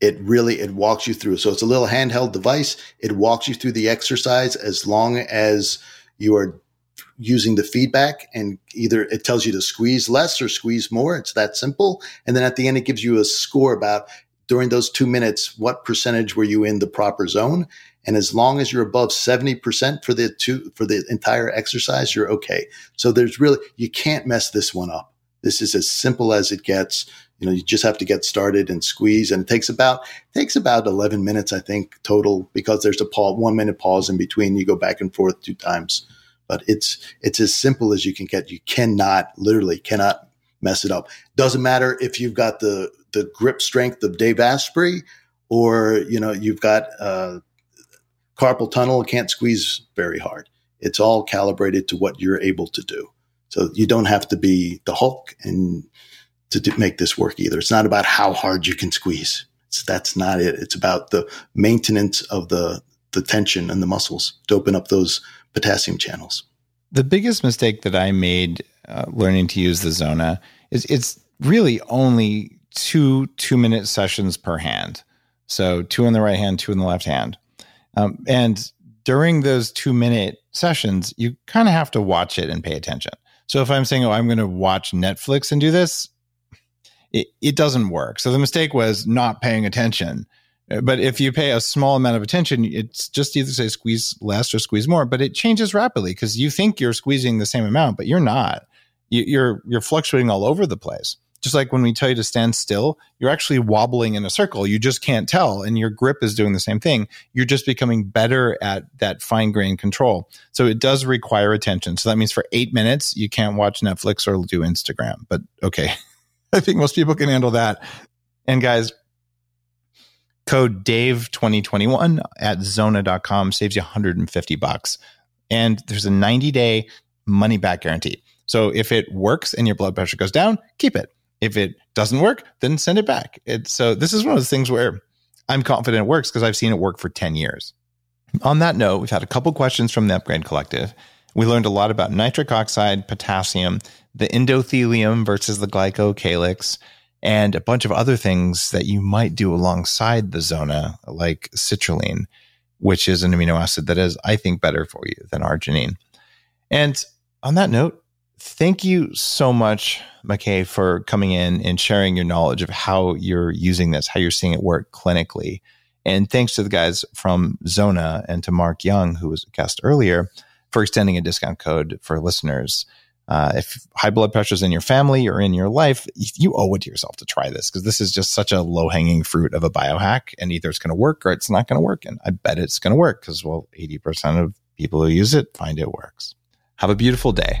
it really it walks you through. So it's a little handheld device. It walks you through the exercise as long as you are using the feedback and either it tells you to squeeze less or squeeze more. It's that simple. And then at the end it gives you a score about during those two minutes what percentage were you in the proper zone? And as long as you're above 70% for the two for the entire exercise you're okay. So there's really you can't mess this one up this is as simple as it gets You know, you just have to get started and squeeze, and it takes about takes about eleven minutes, I think, total, because there's a pause, one minute pause in between. You go back and forth two times, but it's it's as simple as you can get. You cannot literally cannot mess it up. Doesn't matter if you've got the the grip strength of Dave Asprey, or you know you've got uh, carpal tunnel, can't squeeze very hard. It's all calibrated to what you're able to do. So you don't have to be the Hulk and to do, make this work either. It's not about how hard you can squeeze. It's, that's not it. It's about the maintenance of the, the tension and the muscles to open up those potassium channels. The biggest mistake that I made uh, learning to use the Zona is it's really only two two minute sessions per hand. So two in the right hand, two in the left hand. Um, and during those two minute sessions, you kind of have to watch it and pay attention. So if I'm saying, oh, I'm going to watch Netflix and do this, it, it doesn't work. So the mistake was not paying attention. Uh, but if you pay a small amount of attention, it's just either say squeeze less or squeeze more, but it changes rapidly because you think you're squeezing the same amount, but you're not. You're you're fluctuating all over the place. Just like when we tell you to stand still, you're actually wobbling in a circle. You just can't tell, and your grip is doing the same thing. You're just becoming better at that fine grained control. So it does require attention. So that means for eight minutes you can't watch Netflix or do Instagram. But okay, I think most people can handle that. And guys, code Dave 2021 at zona.com saves you 150 bucks. And there's a 90 day money back guarantee. So if it works and your blood pressure goes down, keep it. If it doesn't work, then send it back. It, so this is one of those things where I'm confident it works because I've seen it work for 10 years. On that note, we've had a couple questions from the Upgrade Collective. We learned a lot about nitric oxide, potassium, the endothelium versus the glycocalyx, and a bunch of other things that you might do alongside the zona, like citrulline, which is an amino acid that is, I think, better for you than arginine. And on that note, thank you so much, Mackay, for coming in and sharing your knowledge of how you're using this, how you're seeing it work clinically. And thanks to the guys from Zona and to Mark Young, who was a guest earlier, for extending a discount code for listeners. Uh, if high blood pressure is in your family or in your life, you owe it to yourself to try this because this is just such a low hanging fruit of a biohack. And either it's going to work or it's not going to work. And I bet it's going to work because, well, 80% of people who use it find it works. Have a beautiful day.